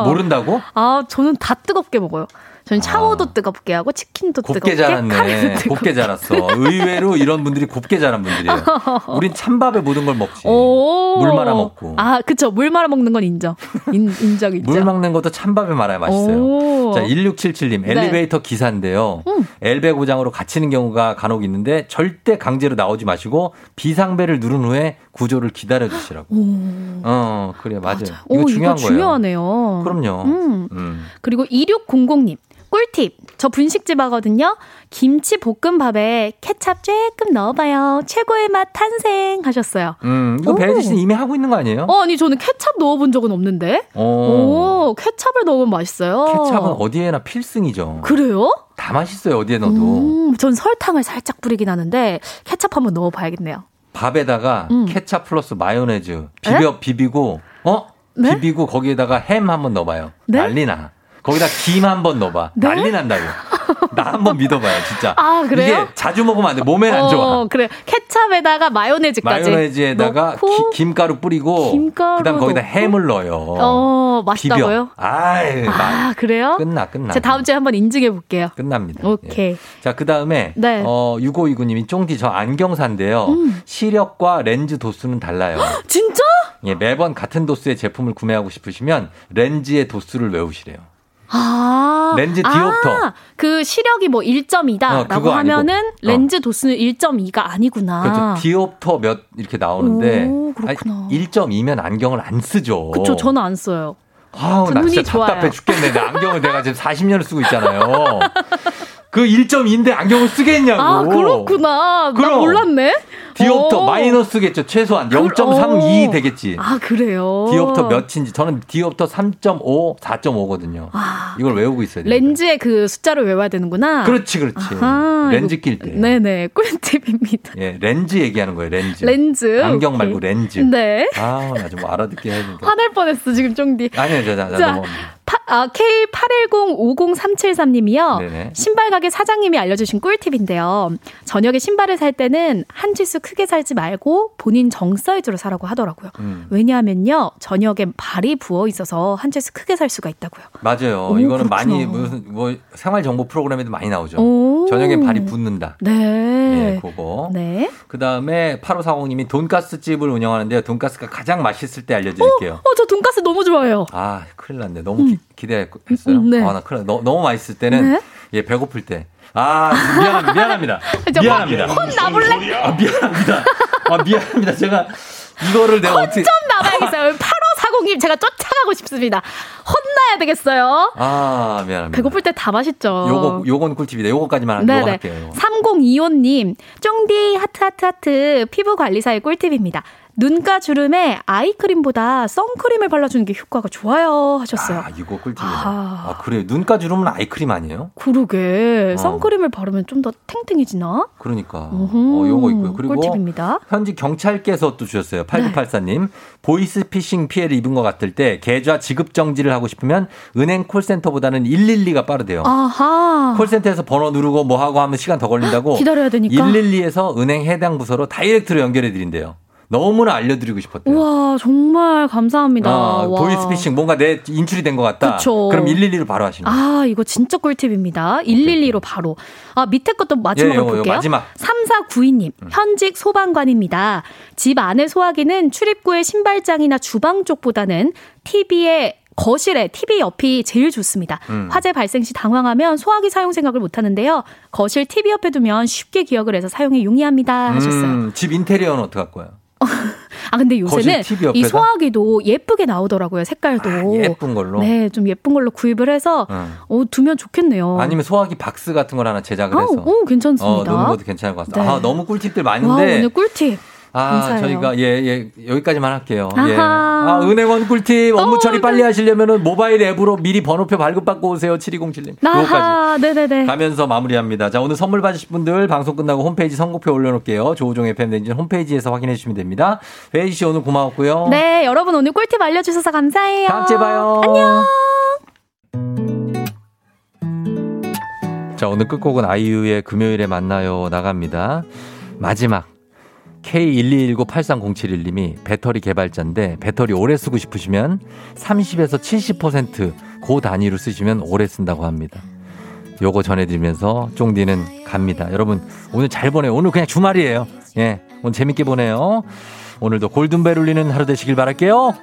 알죠? 모른다고? 아 저는 다 뜨겁게 먹어요. 저는 샤워도 뜨겁게 하고 치킨도 곱게 뜨겁게 자랐네. 카레도 뜨겁게. 곱게 자랐어. 의외로 이런 분들이 곱게 자란 분들이에요. 우린 찬밥에 모든 걸 먹지. 오. 물 말아 먹고. 아, 그쵸. 물 말아 먹는 건 인정. 인, 인정, 인정. 물 막는 것도 찬밥에 말아야 맛있어요. 오. 자, 1677님, 네. 엘리베이터 기사인데요. 음. 엘베 고장으로 갇히는 경우가 간혹 있는데 절대 강제로 나오지 마시고 비상벨을 누른 후에 구조를 기다려 주시라고. 어, 그래, 맞아요. 오, 이거 중요한 이거 거예요. 중요하네요. 그럼요. 음. 음. 그리고 2600님. 꿀팁. 저 분식집 하거든요. 김치 볶음밥에 케찹 조금 넣어봐요. 최고의 맛 탄생 하셨어요. 음, 이거 오. 배지 씨는 이미 하고 있는 거 아니에요? 어, 아니, 저는 케찹 넣어본 적은 없는데. 어. 오, 케찹을 넣으면 맛있어요. 케찹은 어디에나 필승이죠. 그래요? 다 맛있어요, 어디에 넣어도. 음, 전 설탕을 살짝 뿌리긴 하는데 케찹 한번 넣어봐야겠네요. 밥에다가 음. 케찹 플러스 마요네즈 비벼 비비고 어 네? 비비고 거기에다가 햄 한번 넣어봐요. 네? 난리나. 거기다 김 한 번 넣어봐. 난리 난다고. 나 한 번 믿어봐요, 진짜. 아, 그래요? 이게 자주 먹으면 안 돼. 몸엔 안 좋아. 어, 그래. 케찹에다가 마요네즈까지. 마요네즈에다가 넣고 기- 김가루 뿌리고 김가루 그 다음 거기다 넣고. 햄을 넣어요. 어, 맛있다고요? 아이, 아, 마- 그래요? 끝나 끝나. 제가 다음 주에 한번 인증해 볼게요. 끝납니다. 오케이. 예. 자, 그 다음에, 네. 어, 6529님이 쫑디 저 안경사인데요. 음. 시력과 렌즈 도수는 달라요. 진짜? 예, 매번 같은 도수의 제품을 구매하고 싶으시면 렌즈의 도수를 외우시래요. 아. 렌즈 디옵터. 아, 그 시력이 뭐 1.2다. 어, 라고 그거 아니고. 하면은 어. 렌즈 도수는 1.2가 아니구나. 그렇죠. 디옵터 몇 이렇게 나오는데 오, 그렇구나. 1.2면 안경을 안 쓰죠. 그쵸. 저는 안 써요. 아우, 존나 진짜 답답해 좋아요. 죽겠네. 내 안경을 내가 지금 40년을 쓰고 있잖아요. 그 1.2인데 안경을 쓰겠냐고. 아, 그렇구나. 나 그럼. 몰랐네. 디옵터 오. 마이너스겠죠. 최소한 0.32 오. 되겠지. 아, 그래요? 디옵터 몇인지 저는 디옵터 3.5, 4.5거든요. 이걸 외우고 있어야 돼요. 렌즈의 그 숫자를 외워야 되는구나. 그렇지, 그렇지. 아하, 렌즈 낄 때. 네네. 꿀팁입니다. 예, 렌즈 얘기하는 거예요, 렌즈. 렌즈. 안경. 말고 렌즈. 네. 아, 나 좀 알아듣게 해야 되는데. 화날 뻔했어, 지금 쫑디. 아니요, 저, 저, 저, 자, 너무. 파, 아, K81050373님이요. 네네. 신발 가게 사장님이 알려주신 꿀팁인데요. 저녁에 신발을 살 때는 한 지수 크게 살지 말고 본인 정 사이즈로 사라고 하더라고요. 음. 왜냐하면요, 저녁에 발이 부어 있어서 한 지수 크게 살 수가 있다고요. 맞아요. 오, 이거는 그렇구나. 많이 무슨 뭐 생활 정보 프로그램에도 많이 나오죠. 오. 저녁엔 발이 붓는다. 네. 예, 그거. 네. 그 다음에 8540님이 돈가스 집을 운영하는데요. 돈가스가 가장 맛있을 때 알려 드릴게요. 어, 저 돈가스 너무 좋아해요. 아, 큰일 났네. 너무 기, 기대했어요. 음, 네. 아, 나 큰일 났 너, 너무 맛있을 때는 네. 예, 배고플 때. 아, 미안합니다. 미안합니다. 저 미안합니다. 혼, 혼 나볼래? 아, 미안합니다. 아, 미안합니다. 제가 이거를 내가 어떻게. 좀 나봐야겠어요. 8540님, 제가 쫓아가고 싶습니다. 혼나야 되겠어요. 아, 미안합니다. 배고플 때 다 맛있죠. 요거, 요건 꿀팁이다. 요거까지만 한- 요거. 할게요. 요거. 3025님, 쫑디 하트 하트 하트 피부 관리사의 꿀팁입니다. 눈가 주름에 아이크림보다 선크림을 발라주는 게 효과가 좋아요 하셨어요. 아, 이거 꿀팁이네. 아. 아, 그래요. 눈가 주름은 아이크림 아니에요? 그러게 어. 선크림을 바르면 좀 더 탱탱해지나? 그러니까. 우후, 어, 요거 있고요. 그리고 꿀팁입니다. 현지 경찰께서 또 주셨어요. 8984님. 보이스피싱 피해를 입은 것 같을 때 계좌 지급 정지를 하고 싶으면 은행 콜센터보다는 112가 빠르대요. 아하. 콜센터에서 번호 누르고 뭐 하고 하면 시간 더 걸린다고. 기다려야 되니까. 112에서 은행 해당 부서로 direct로 연결해 드린대요. 너무나 알려드리고 싶었대요. 우와 정말 감사합니다. 아, 와. 보이스피싱 뭔가 내 인출이 된 것 같다. 그쵸. 그럼 112로 바로 하시는 거예요. 아, 이거 진짜 꿀팁입니다. 112로 바로. 아, 밑에 것도 마지막으로 예, 요거, 요거 볼게요. 마지막. 3492님, 현직 소방관입니다. 집 안에 소화기는 출입구의 신발장이나 주방 쪽보다는 TV에 거실에 TV 옆이 제일 좋습니다. 음. 화재 발생 시 당황하면 소화기 사용 생각을 못 하는데요. 거실 TV 옆에 두면 쉽게 기억을 해서 사용에 용이합니다. 하셨어요. 음, 집 인테리어는 어떻게 할 거예요? 아, 근데 요새는 이? 소화기도 예쁘게 나오더라고요. 색깔도. 예쁜 걸로? 네, 좀 예쁜 걸로 구입을 해서 음. 어, 두면 좋겠네요. 아니면 소화기 박스 같은 걸 하나 제작을 해서. 아, 오, 괜찮습니다. 어, 놓는 것도 괜찮을 것 같아요. 네. 아, 너무 꿀팁들 와, 많은데. 오늘 꿀팁. 아, 감사해요. 저희가 예, 예, 여기까지만 할게요. 예. 아하. 아, 은행원 꿀팁 업무 처리 어, 빨리 하시려면은 모바일 앱으로 미리 번호표 발급받고 오세요. 7207님. 요거까지. 네네네. 가면서 마무리합니다. 자, 오늘 선물 받으실 분들 방송 끝나고 홈페이지 선곡표 올려놓을게요. 조우종의 팬데믹 홈페이지에서 확인해 주시면 됩니다. 회지 씨 오늘 고마웠고요. 네, 여러분 오늘 꿀팁 알려주셔서 감사해요. 다음 주에 봐요. 안녕. 자, 오늘 끝곡은 아이유의 금요일에 만나요 나갑니다. 마지막. K121983071님이 배터리 개발자인데 배터리 오래 쓰고 싶으시면 30에서 70%고 단위로 쓰시면 오래 쓴다고 합니다. 요거 전해드리면서 쫑디는 갑니다. 여러분 오늘 잘 보내요. 오늘 그냥 주말이에요. 예, 오늘 재밌게 보내요. 오늘도 골든벨 울리는 하루 되시길 바랄게요.